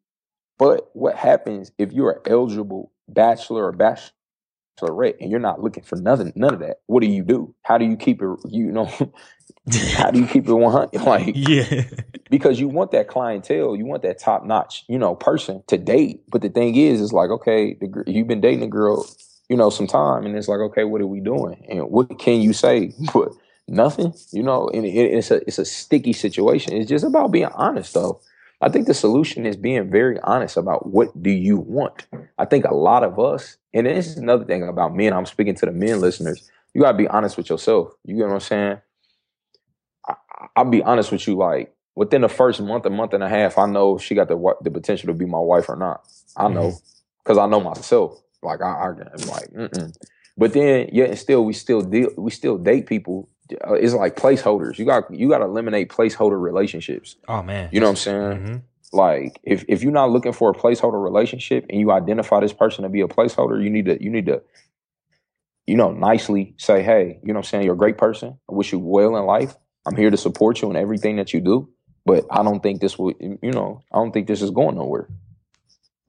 But what happens if you're an eligible bachelor or bachelorette and you're not looking for nothing, none of that? What do you do? How do you keep it? You know, how do you keep it 100? Like, Yeah, because you want that clientele, you want that top notch, you know, person to date. But the thing is, is like, okay, the, you've been dating a girl, you know, some time, and it's like, okay, what are we doing? And what can you say? But nothing, you know. And it, it's a it's a sticky situation. It's just about being honest, though. I think the solution is being very honest about what do you want. I think a lot of us, and this is another thing about men. I'm speaking to the men listeners. You gotta be honest with yourself. You get what I'm saying? I, I'll be honest with you. Like within the first month, a month and a half, I know she got the the potential to be my wife or not. I know mm-hmm. because I know myself. Like I, I I'm like, mm-mm. but then yeah, and still we still deal we still date people. Uh, it's like placeholders. You got you got to eliminate placeholder relationships. Oh man, You know what I'm saying? hmm Like if if you're not looking for a placeholder relationship and you identify this person to be a placeholder, you need to you need to you know nicely say, "Hey, you know what I'm saying? You're a great person. I wish you well in life. I'm here to support you in everything that you do, but I don't think this will you know, I don't think this is going nowhere."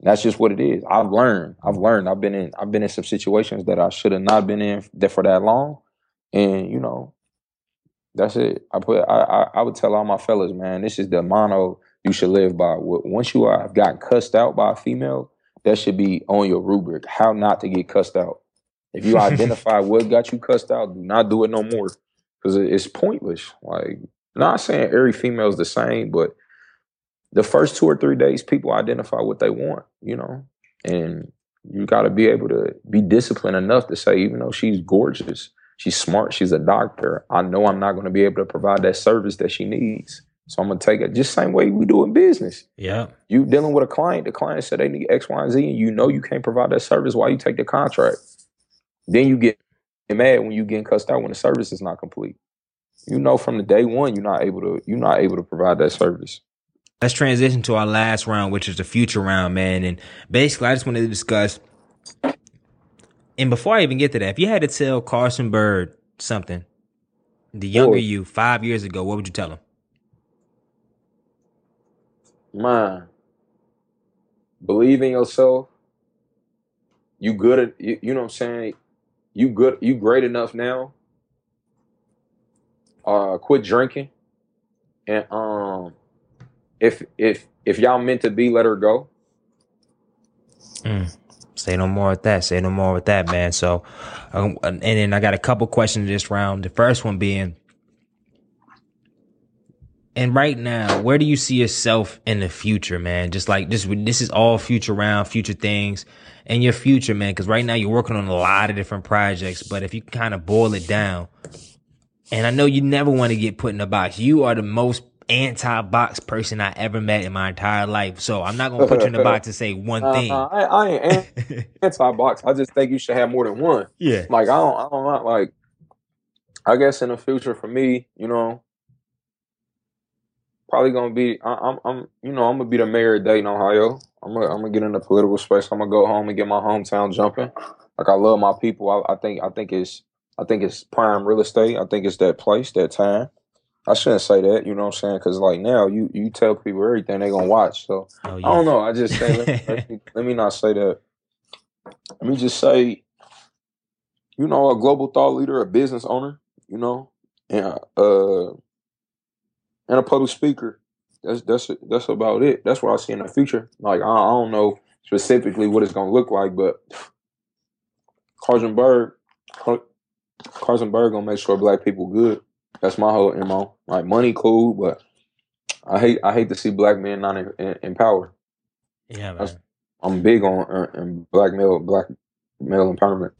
That's just what it is. I've learned. I've learned. I've been in I've been in some situations that I should have not been in that for that long. And you know, that's it. I put I, I I would tell all my fellas, man, this is the motto you should live by. Once you have gotten cussed out by a female, that should be on your rubric. How not to get cussed out. If you identify what got you cussed out, do not do it no more because it's pointless. Like, not saying every female is the same, but the first two or three days, people identify what they want, you know, and you got to be able to be disciplined enough to say, even though she's gorgeous, she's smart, she's a doctor. I know I'm not going to be able to provide that service that she needs. So I'm gonna take it just same way we do in business. Yeah. You dealing with a client, the client said they need X, Y, and Z, and you know you can't provide that service while you take the contract. Then you get mad when you getting cussed out when the service is not complete. You know from the day one you're not able to you're not able to provide that service. Let's transition to our last round, which is the future round, man. And basically I just wanted to discuss and before I even get to that, if you had to tell Carson Byrd something, the younger you five years ago, what would you tell him? Man, believe in yourself. You good at you, you know what I'm saying? You good you great enough now. Uh quit drinking. And um if if if y'all meant to be, let her go. Mm. Say no more with that. Say no more with that, man. So, um, and then I got a couple questions this round. The first one being, and right now, where do you see yourself in the future, man? Just like this, this is all future round, future things, and your future, man. Because right now you're working on a lot of different projects, but if you kind of boil it down, and I know you never want to get put in a box. You are the most anti-box person I ever met in my entire life. So I'm not gonna put you in the box to say one Uh, thing. uh, I, I ain't anti box. I just think you should have more than one. yeah. Like I don't I don't like I guess in the future for me, you know, probably gonna be I, I'm I'm you know I'm gonna be the mayor of Dayton, Ohio. I'm gonna I'm gonna get in the political space. I'm gonna go home and get my hometown jumping. Like I love my people. I, I think I think it's I think it's prime real estate. I think it's that place, that time. I shouldn't say that, you know what I'm saying? Because like now, you you tell people everything they gonna watch. So Oh, I don't know. I just say let, me- let, me, let me not say that. Let me just say, you know, a global thought leader, a business owner, you know, and uh, and a public speaker. That's that's that's about it. That's what I see in the future. Like I, I don't know specifically what it's gonna look like, but Carson Byrd, Carson Byrd gonna make sure black people good. That's my whole mo. Like money, cool, but I hate I hate to see black men not in, in, in power. Yeah, man. That's- I'm big on uh, black male black male empowerment.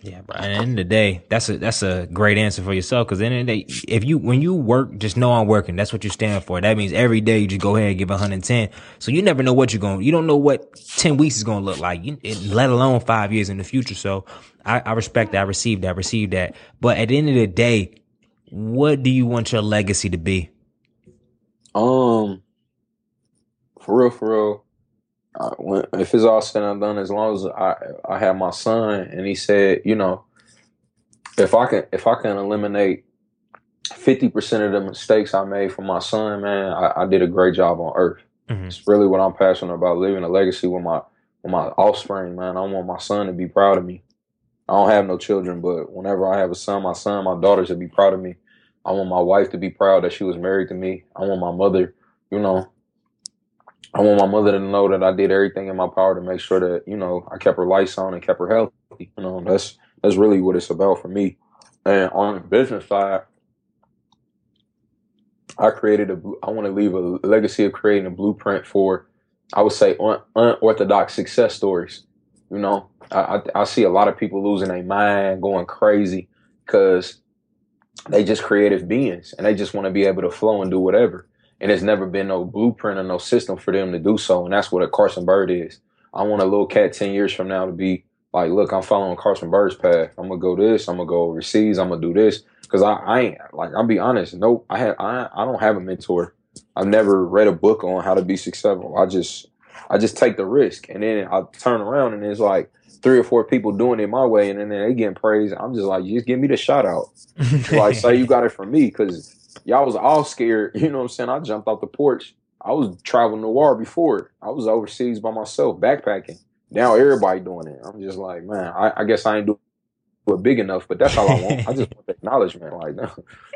Yeah, but at the end of the day, that's a that's a great answer for yourself. Because at the end of the day, if you when you work, just know I'm working. That's what you stand for. That means every day you just go ahead and give 110. So you never know what you're going. You don't know what 10 weeks is going to look like. You, it- let alone five years in the future. So I, I respect that. I received that. I received that. But at the end of the day, what do you want your legacy to be? Um, for real, for real. Uh, when, if it's all said and done, as long as I I have my son, and he said, you know, if I can if I can eliminate fifty percent of the mistakes I made for my son, man, I, I did a great job on earth. Mhm. It's really what I'm passionate about, leaving a legacy with my with my offspring, man. I want my son to be proud of me. I don't have no children, but whenever I have a son, my son, my daughters should be proud of me. I want my wife to be proud that she was married to me. I want my mother, you know, I want my mother to know that I did everything in my power to make sure that, you know, I kept her lights on and kept her healthy. You know, that's that's really what it's about for me. And on the business side, I created a I want to leave a legacy of creating a blueprint for I would say un, unorthodox success stories. You know, I, I see a lot of people losing their mind, going crazy because they just creative beings and they just want to be able to flow and do whatever. And there's never been no blueprint or no system for them to do so. And that's what a Carson Byrd is. I want a little cat 10 years from now to be like, look, I'm following Carson Byrd's path. I'm going to go this. I'm going to go overseas. I'm going to do this. Cause I, I ain't like, I'll be honest. Nope. I have, I, I don't have a mentor. I've never read a book on how to be successful. I just, I just take the risk and then I turn around and it's like three or four people doing it my way. And then they getting praised. I'm just like, just give me the shout out like say you got it from me because y'all was all scared. You know what I'm saying? I jumped off the porch. I was traveling the war before. I was overseas by myself backpacking. Now everybody doing it. I'm just like, man, I, I guess I ain't do it big enough, but that's all I want. I just want the acknowledgement. Like,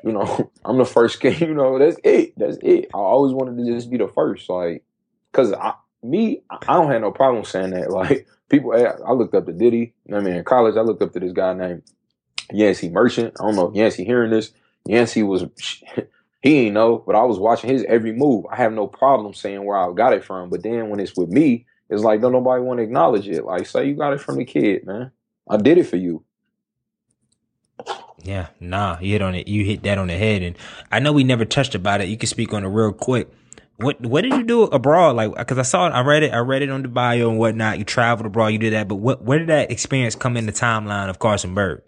you know, I'm the first kid. You know, that's it. That's it. I always wanted to just be the first. Like, cause I, me, I don't have no problem saying that. Like, people, eh, I looked up to Diddy. I mean, in college, I looked up to this guy named Yancey Merchant. I don't know if Yancey hearing this. Yancey was he ain't know, but I was watching his every move. I have no problem saying where I got it from. But then when it's with me, it's like don't nobody want to acknowledge it. Like say you got it from the kid, man. I did it for you. Yeah, nah, you hit on it. You hit that on the head, and I know we never touched about it. You can speak on it real quick. What what did you do abroad? Like, because I saw it, I read it, I read it on the bio and whatnot. You traveled abroad, you did that, but what where did that experience come in the timeline of Carson Byrd?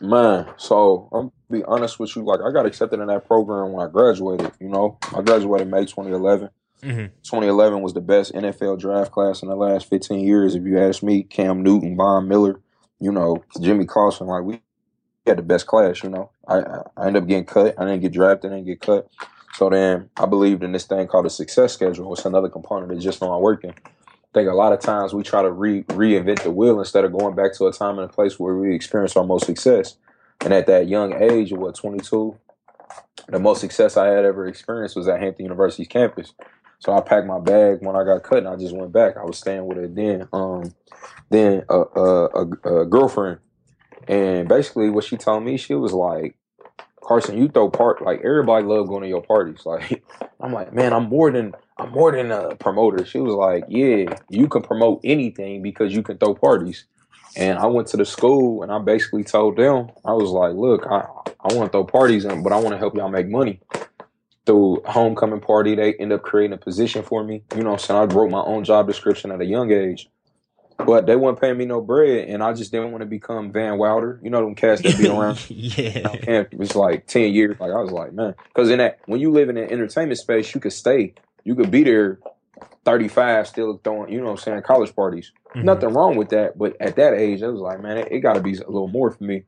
Man, so I'm be honest with you. Like I got accepted in that program when I graduated. You know, I graduated May 2011. Mm-hmm. 2011 was the best NFL draft class in the last 15 years. If you ask me, Cam Newton, Von Miller, you know, Jimmy Carson, like we had the best class. You know, I I ended up getting cut. I didn't get drafted. I didn't get cut. So then I believed in this thing called a success schedule. It's another component of just not working. I think a lot of times we try to re- reinvent the wheel instead of going back to a time and a place where we experience our most success. And at that young age of what 22, the most success I had ever experienced was at Hampton University's campus. So I packed my bag when I got cut, and I just went back. I was staying with it then. Um, then a, a, a, a girlfriend, and basically what she told me, she was like, Carson, you throw part like everybody love going to your parties. Like I'm like, man, I'm more than I'm more than a promoter. She was like, yeah, you can promote anything because you can throw parties. And I went to the school and I basically told them, I was like, look, I, I want to throw parties, in, but I want to help y'all make money. Through homecoming party, they end up creating a position for me. You know I'm saying? I wrote my own job description at a young age. But they weren't paying me no bread, and I just didn't want to become Van Wilder. You know them cats that be around. yeah, it was like ten years. Like I was like, man, because in that when you live in an entertainment space, you could stay, you could be there, thirty five, still throwing, you know, what I'm saying college parties. Mhm. Nothing wrong with that, but at that age, I was like, man, it, it got to be a little more for me.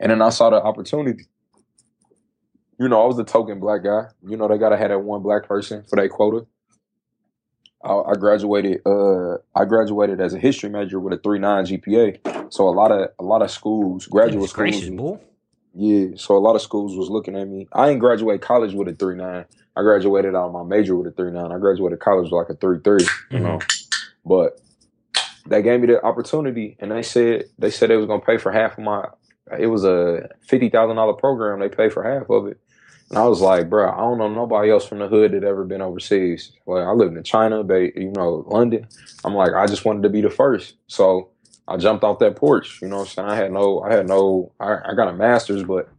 And then I saw the opportunity. You know, I was the token black guy. You know, they gotta have that one black person for their quota. I, I graduated. Uh, I graduated as a history major with a three nine GPA. So a lot of a lot of schools, graduate Goodness schools, gracious, boy. yeah. So a lot of schools was looking at me. I didn't graduate college with a three nine. I graduated out of my major with a three nine. I graduated college with like a three three. You know, but they gave me the opportunity, and they said they said they was gonna pay for half of my. It was a fifty thousand dollar program. They paid for half of it, and I was like, bro, I don't know nobody else from the hood that ever been overseas. Like I lived in China, but you know, London. I'm like, I just wanted to be the first, so I jumped off that porch. You know what I'm saying? I had no, I had no, I, I got a master's, but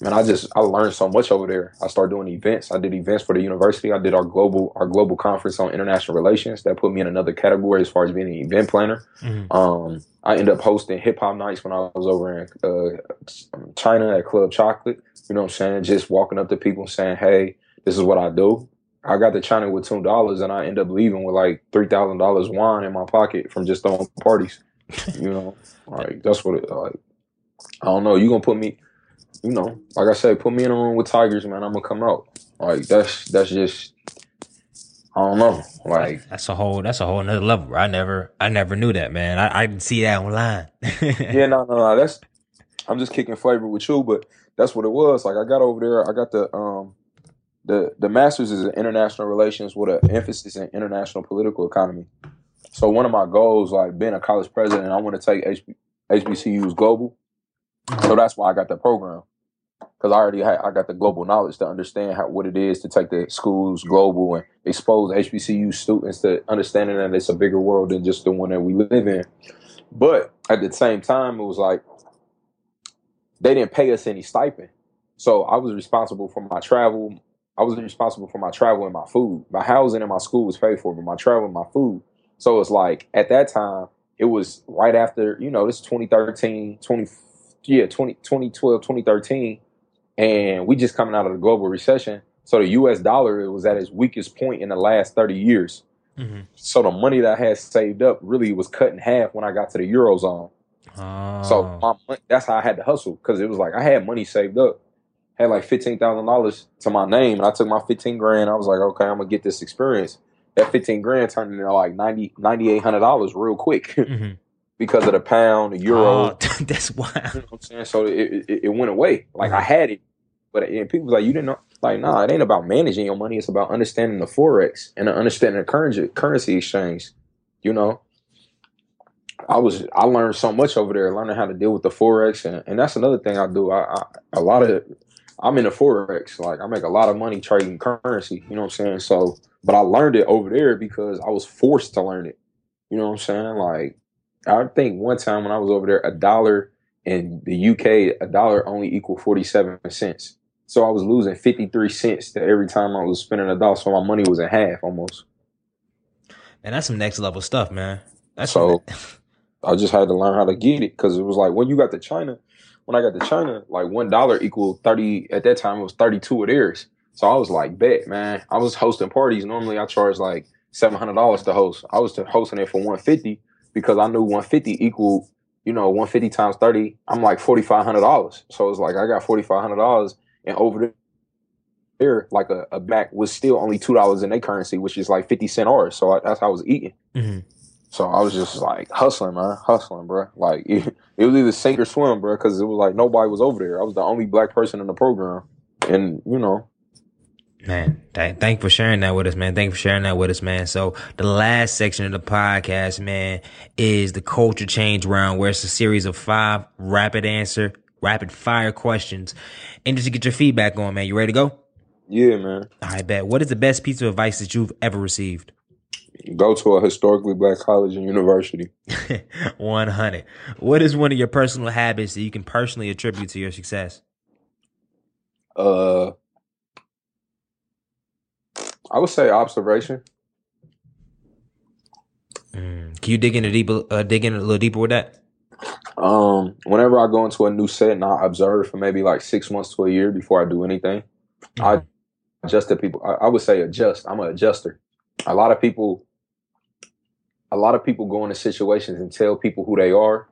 man, I just I learned so much over there. I started doing events. I did events for the university. I did our global our global conference on international relations. That put me in another category as far as being an event planner. Mhm. Um, I ended up hosting hip hop nights when I was over in uh, China at Club Chocolate. You know what I'm saying? Just walking up to people and saying, "Hey, this is what I do." I got to China with two dollars, and I end up leaving with like three thousand dollars wine in my pocket from just throwing parties. You know, like that's what it like. I don't know. You gonna put me? You know, like I said, put me in a room with tigers, man. I'm gonna come out. Like that's that's just. I don't know. Like That's a whole. That's a whole another level. I never. I never knew that, man. I, I didn't see that online. yeah, no, no, no. That's I'm just kicking flavor with you, but that's what it was. Like I got over there, I got the um the the masters is in international relations with an emphasis in international political economy. So one of my goals, like being a college president, I want to take HB, HBCUs global. Mm-hmm. So that's why I got that program because I already had I got the global knowledge to understand how what it is to take the schools global and expose HBCU students to understanding that it's a bigger world than just the one that we live in. But at the same time, it was like they didn't pay us any stipend, so I was responsible for my travel. I was responsible for my travel and my food. My housing and my school was paid for, but my travel and my food. So it's like at that time, it was right after, you know, this is 2013, 20, yeah, 20, 2012, 2013. And we just coming out of the global recession. So the US dollar it was at its weakest point in the last 30 years. Mhm. So the money that I had saved up really was cut in half when I got to the Eurozone. Oh. So my, mon- that's how I had to hustle because it was like I had money saved up, had like fifteen thousand dollars to my name, and I took my fifteen grand. I was like, okay, I'm gonna get this experience. That fifteen grand turned into like 90 9800 dollars real quick Mhm. Because of the pound, the euro. Oh, that's wild. You know what I'm saying? So it, it, it went away. Like I had it, but and people like, you didn't know. Like, nah, it ain't about managing your money. It's about understanding the forex and understanding the currency currency exchange. You know, I was I learned so much over there, learning how to deal with the forex, and, and that's another thing I do. I, I a lot of I'm in the forex. Like I make a lot of money trading currency. You know what I'm saying? So but I learned it over there because I was forced to learn it. You know what I'm saying? Like, I think one time when I was over there, a dollar in the UK, a dollar only equal 47 cents. So I was losing 53 cents to every time I was spending a dollar. So my money was in half almost. And that's some next level stuff, man. That's so I just had to learn how to get it because it was like when you got to China, when I got to China, like one dollar equaled 30, at that time it was 32 of theirs. So I was like, bet, man. I was hosting parties. Normally I charge like $700 to host. I was hosting it for 150 because I knew 150 equal, you know, 150 times 30. I'm like $4,500. So it's like I got $4,500 and over there, like a, a back was still only two dollars in their currency, which is like fifty cent ours. So I, that's how I was eating. Mm-hmm. So I was just like hustling, man, hustling, bro. Like it, it was either sink or swim, bro, because it was like nobody was over there. I was the only black person in the program, and you know. Man, th- thank you for sharing that with us, man. Thank you for sharing that with us, man. So the last section of the podcast, man, is the culture change round, where it's a series of five rapid answer rapid fire questions and just to get your feedback on, man. You ready to go? Yeah, man. I bet. What is the best piece of advice that you've ever received? Go to a historically black college and university. 100. What is one of your personal habits that you can personally attribute to your success? Uh, I would say observation. Mm. Can you dig into deeper, uh, dig in a little deeper with that? Um, whenever I go into a new set and I observe for maybe like six months to a year before I do anything, mm-hmm. I adjust to people. I, I would say adjust. I'm an adjuster. A lot of people, a lot of people go into situations and tell people who they are.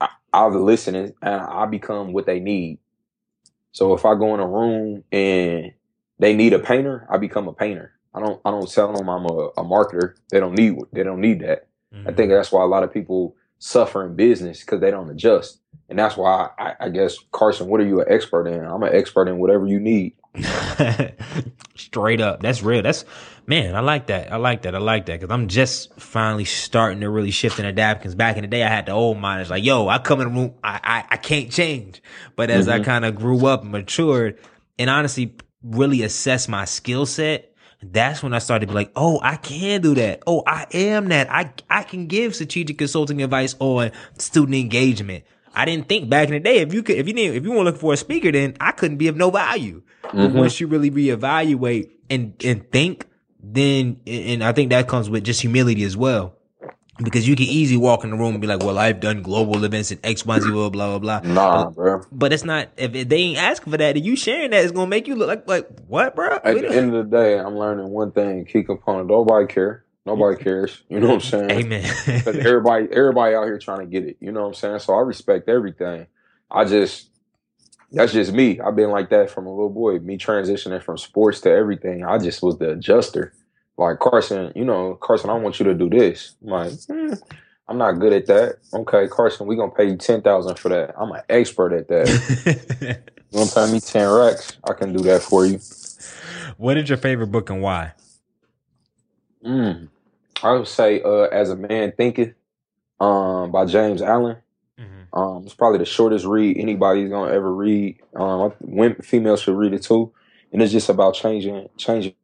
I, I'll listen and I become what they need. So if I go in a room and they need a painter, I become a painter. I don't I don't tell them I'm a, a marketer. They don't need they don't need that. Mm-hmm. I think that's why a lot of people suffer in business because they don't adjust. And that's why I, I, guess Carson, what are you an expert in? I'm an expert in whatever you need. Straight up, that's real. That's man, I like that. I like that. I like that because I'm just finally starting to really shift and adapt. Because back in the day, I had the old mind. It's like, yo, I come in the room, I I, I can't change. But as mm-hmm. I kind of grew up and matured, and honestly, really assess my skill set that's when I started to be like, oh, I can do that. Oh, I am that. I I can give strategic consulting advice on student engagement. I didn't think back in the day if you could if you didn't if you want to look for a speaker, then I couldn't be of no value. Mm-hmm. But once you really reevaluate and and think, then and I think that comes with just humility as well because you can easily walk in the room and be like, "Well, I've done global events in X, Y, Z, blah, blah, blah." Nah, but, bro. But it's not. If they ain't asking for that, and you sharing that is gonna make you look like like what, bro? At the end of the day, I'm learning one thing: key component. Nobody care. Nobody cares. You know what I'm saying? Amen. Because everybody, everybody out here trying to get it. You know what I'm saying? So I respect everything. I just, that's just me. I've been like that from a little boy. Me transitioning from sports to everything. I just was the adjuster like Carson, you know, Carson, I want you to do this. I'm like, eh, I'm not good at that. Okay, Carson, we gonna pay you ten thousand for that. I'm an expert at that. you wanna pay me ten racks? I can do that for you. What is your favorite book and why? Mm, I would say, uh, "As a Man Thinketh," um, by James Allen. Mm-hmm. Um, it's probably the shortest read anybody's gonna ever read. Um, women, females should read it too, and it's just about changing, changing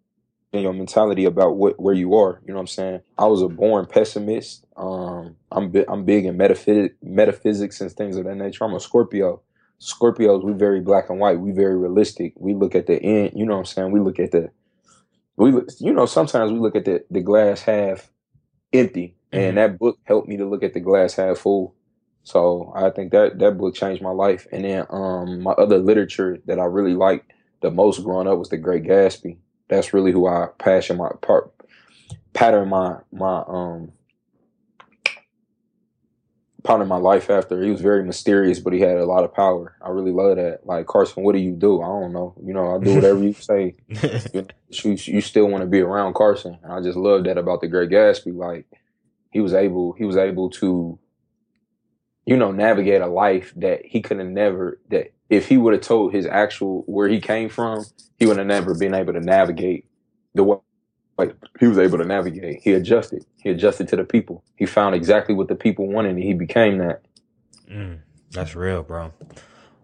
your mentality about what where you are. You know what I'm saying? I was a born pessimist. Um, I'm bi- I'm big in metaphysics, metaphysics and things of that nature. I'm a Scorpio. Scorpios, we very black and white. We very realistic. We look at the end. You know what I'm saying? We look at the we look, you know sometimes we look at the the glass half empty, mm-hmm. and that book helped me to look at the glass half full. So I think that that book changed my life. And then um, my other literature that I really liked the most growing up was The Great Gatsby that's really who I passion my part pattern my my um pattern my life after. He was very mysterious, but he had a lot of power. I really love that. Like Carson, what do you do? I don't know. You know, I do whatever you say. you, you still want to be around Carson. And I just love that about the Great Gatsby. Like he was able he was able to you know navigate a life that he could have never that if he would have told his actual where he came from, he would have never been able to navigate the way like he was able to navigate. He adjusted. He adjusted to the people. He found exactly what the people wanted and he became that. Mm, that's real, bro.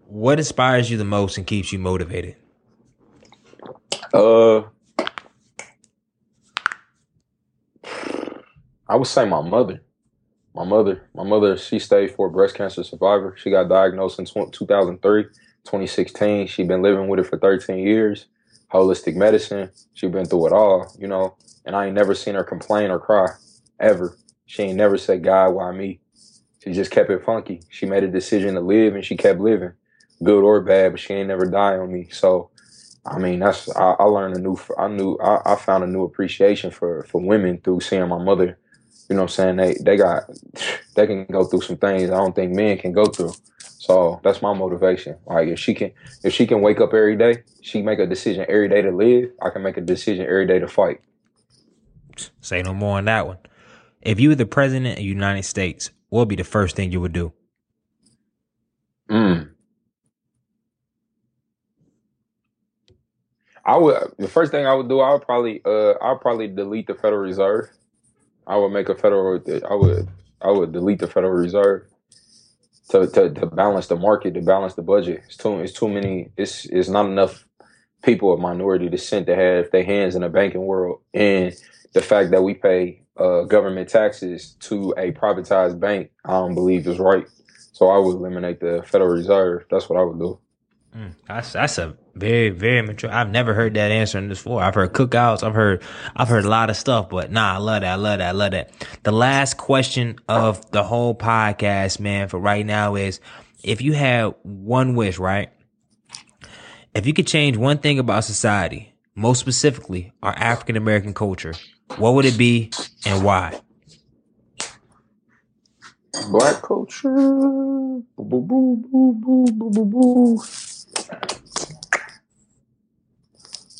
What inspires you the most and keeps you motivated? Uh I would say my mother. My mother, my mother, she stayed for breast cancer survivor. She got diagnosed in 2003, 2016. She been living with it for 13 years. Holistic medicine. She been through it all, you know. And I ain't never seen her complain or cry ever. She ain't never said, God, why me? She just kept it funky. She made a decision to live and she kept living, good or bad, but she ain't never die on me. So, I mean, that's I, I learned a new. I knew I, I, found a new appreciation for for women through seeing my mother. You know what I'm saying? They they got they can go through some things I don't think men can go through. So that's my motivation. Like if she can if she can wake up every day, she make a decision every day to live. I can make a decision every day to fight. Say no more on that one. If you were the president of the United States, what would be the first thing you would do? Mm. I would the first thing I would do, I would probably uh I would probably delete the Federal Reserve. I would make a federal I would I would delete the Federal Reserve to, to, to balance the market, to balance the budget. It's too it's too many it's it's not enough people of minority descent to have their hands in the banking world. And the fact that we pay uh, government taxes to a privatized bank, I don't believe is right. So I would eliminate the Federal Reserve. That's what I would do. Mm, that's that's a very very mature. I've never heard that answer in this before. I've heard cookouts. I've heard I've heard a lot of stuff, but nah, I love that. I love that. I love that. The last question of the whole podcast, man, for right now is if you had one wish, right? If you could change one thing about society, most specifically our African American culture, what would it be and why? Black culture.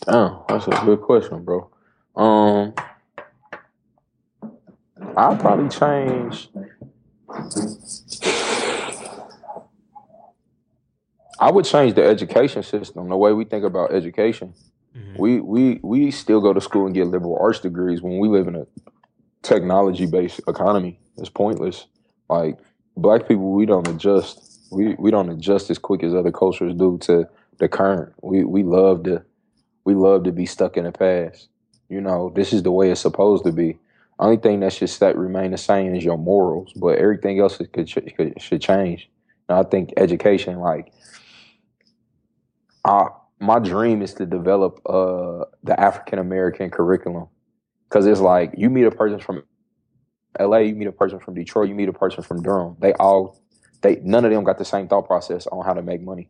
Oh, that's a good question, bro. Um, I'll probably change. I would change the education system, the way we think about education. Mm-hmm. We we we still go to school and get liberal arts degrees when we live in a technology based economy. It's pointless. Like black people, we don't adjust. We we don't adjust as quick as other cultures do to the current. We we love to we love to be stuck in the past. You know, this is the way it's supposed to be. Only thing that should stay, remain the same is your morals, but everything else could, could should change. And I think education, like, I, my dream is to develop uh, the African American curriculum, because it's like you meet a person from L.A., you meet a person from Detroit, you meet a person from Durham. They all, they none of them got the same thought process on how to make money.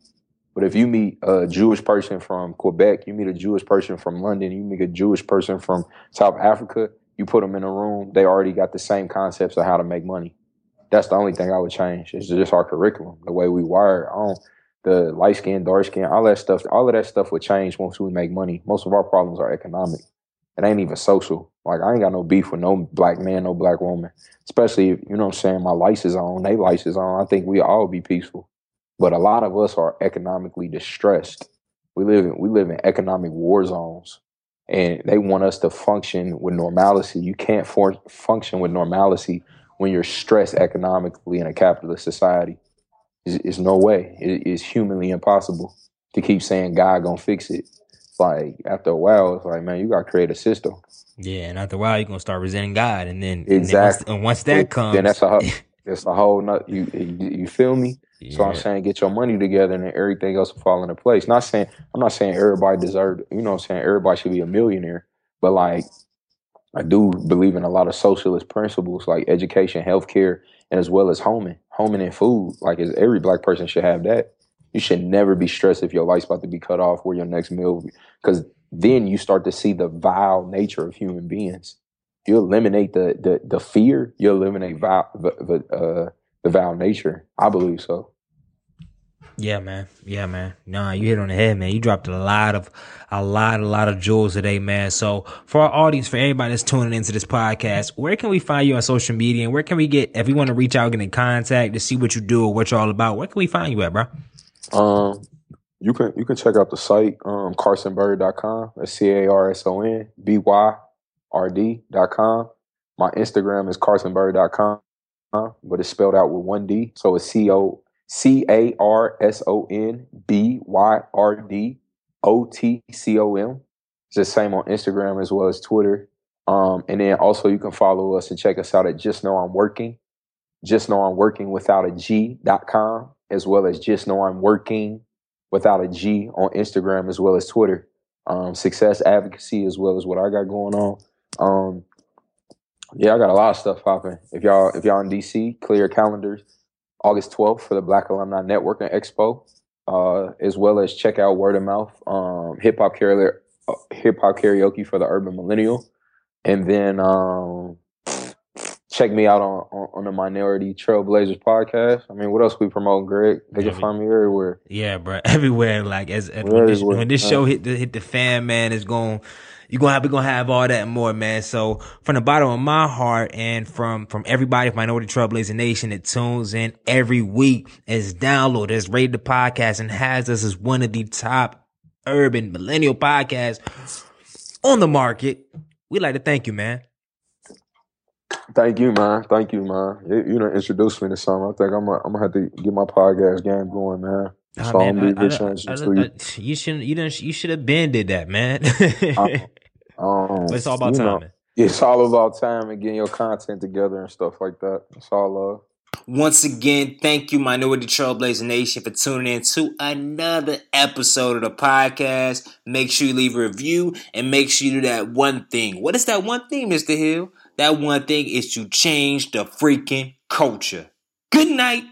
But if you meet a Jewish person from Quebec, you meet a Jewish person from London, you meet a Jewish person from South Africa, you put them in a room, they already got the same concepts of how to make money. That's the only thing I would change. It's just our curriculum, the way we wire on the light skin, dark skin, all that stuff. All of that stuff would change once we make money. Most of our problems are economic. It ain't even social. Like I ain't got no beef with no black man, no black woman. Especially if, you know what I'm saying, my lights is on, they lights is on. I think we all be peaceful. But a lot of us are economically distressed. We live in we live in economic war zones, and they want us to function with normalcy. You can't for, function with normalcy when you're stressed economically in a capitalist society. It's, no way. It, it's humanly impossible to keep saying God gonna fix it. It's like after a while, it's like man, you gotta create a system. Yeah, and after a while, you're gonna start resenting God, and then exactly. And, then once, and once that comes, then that's a that's a whole nut. You, you feel me? Yeah. So I'm saying get your money together and then everything else will fall into place. Not saying I'm not saying everybody deserved, you know I'm saying everybody should be a millionaire, but like I do believe in a lot of socialist principles like education, healthcare, and as well as homing. Homing and food. Like is every black person should have that. You should never be stressed if your life's about to be cut off where your next meal because then you start to see the vile nature of human beings. You eliminate the the, the fear, you eliminate vile, the, uh, the vile nature. I believe so. Yeah, man. Yeah, man. Nah, you hit on the head, man. You dropped a lot of, a lot, a lot of jewels today, man. So for our audience, for everybody that's tuning into this podcast, where can we find you on social media? And where can we get, if we want to reach out, get in contact to see what you do or what you're all about, where can we find you at, bro? Um, you can, you can check out the site, um, carsonbyrd.com. That's C-A-R-S-O-N B-Y-R-D.com. My Instagram is carsonbyrd.com, but it's spelled out with one D. So it's C-O C A R S O N B Y R D O T C O M. It's the same on Instagram as well as Twitter. Um, and then also you can follow us and check us out at Just Know I'm Working. Just Know I'm Working without a G dot com, as well as Just Know I'm Working without a G on Instagram as well as Twitter. Um, success advocacy as well as what I got going on. Um, yeah, I got a lot of stuff popping. If y'all if y'all in DC, clear calendars. August 12th for the Black Alumni Networking Expo, uh, as well as check out Word of Mouth, um, hip hop karaoke, uh, hip hop karaoke for the urban millennial, and then um, check me out on, on, on the Minority Trailblazers podcast. I mean, what else we promote, Greg? They can find me everywhere. Yeah, bro. Everywhere, like as, as when, this, when this show hit the hit the fan, man, it's going you gonna have we gonna have all that and more, man. So from the bottom of my heart and from from everybody from Minority Trailblazer Nation that tunes in every week, has downloaded, has rated the podcast, and has us as one of the top urban millennial podcasts on the market. We'd like to thank you, man. Thank you, man. Thank you, man. You, you done introduced me to something. I think I'm gonna, I'm gonna have to get my podcast game going, man. Nah, so I'm man, I- I- I- I- you. You shouldn't you didn't you should have been did that, man. Um, it's all about you know, it's all about time and getting your content together and stuff like that. It's all love. Once again, thank you, Minority Trailblazer Nation, for tuning in to another episode of the podcast. Make sure you leave a review and make sure you do that one thing. What is that one thing, Mr. Hill? That one thing is to change the freaking culture. Good night.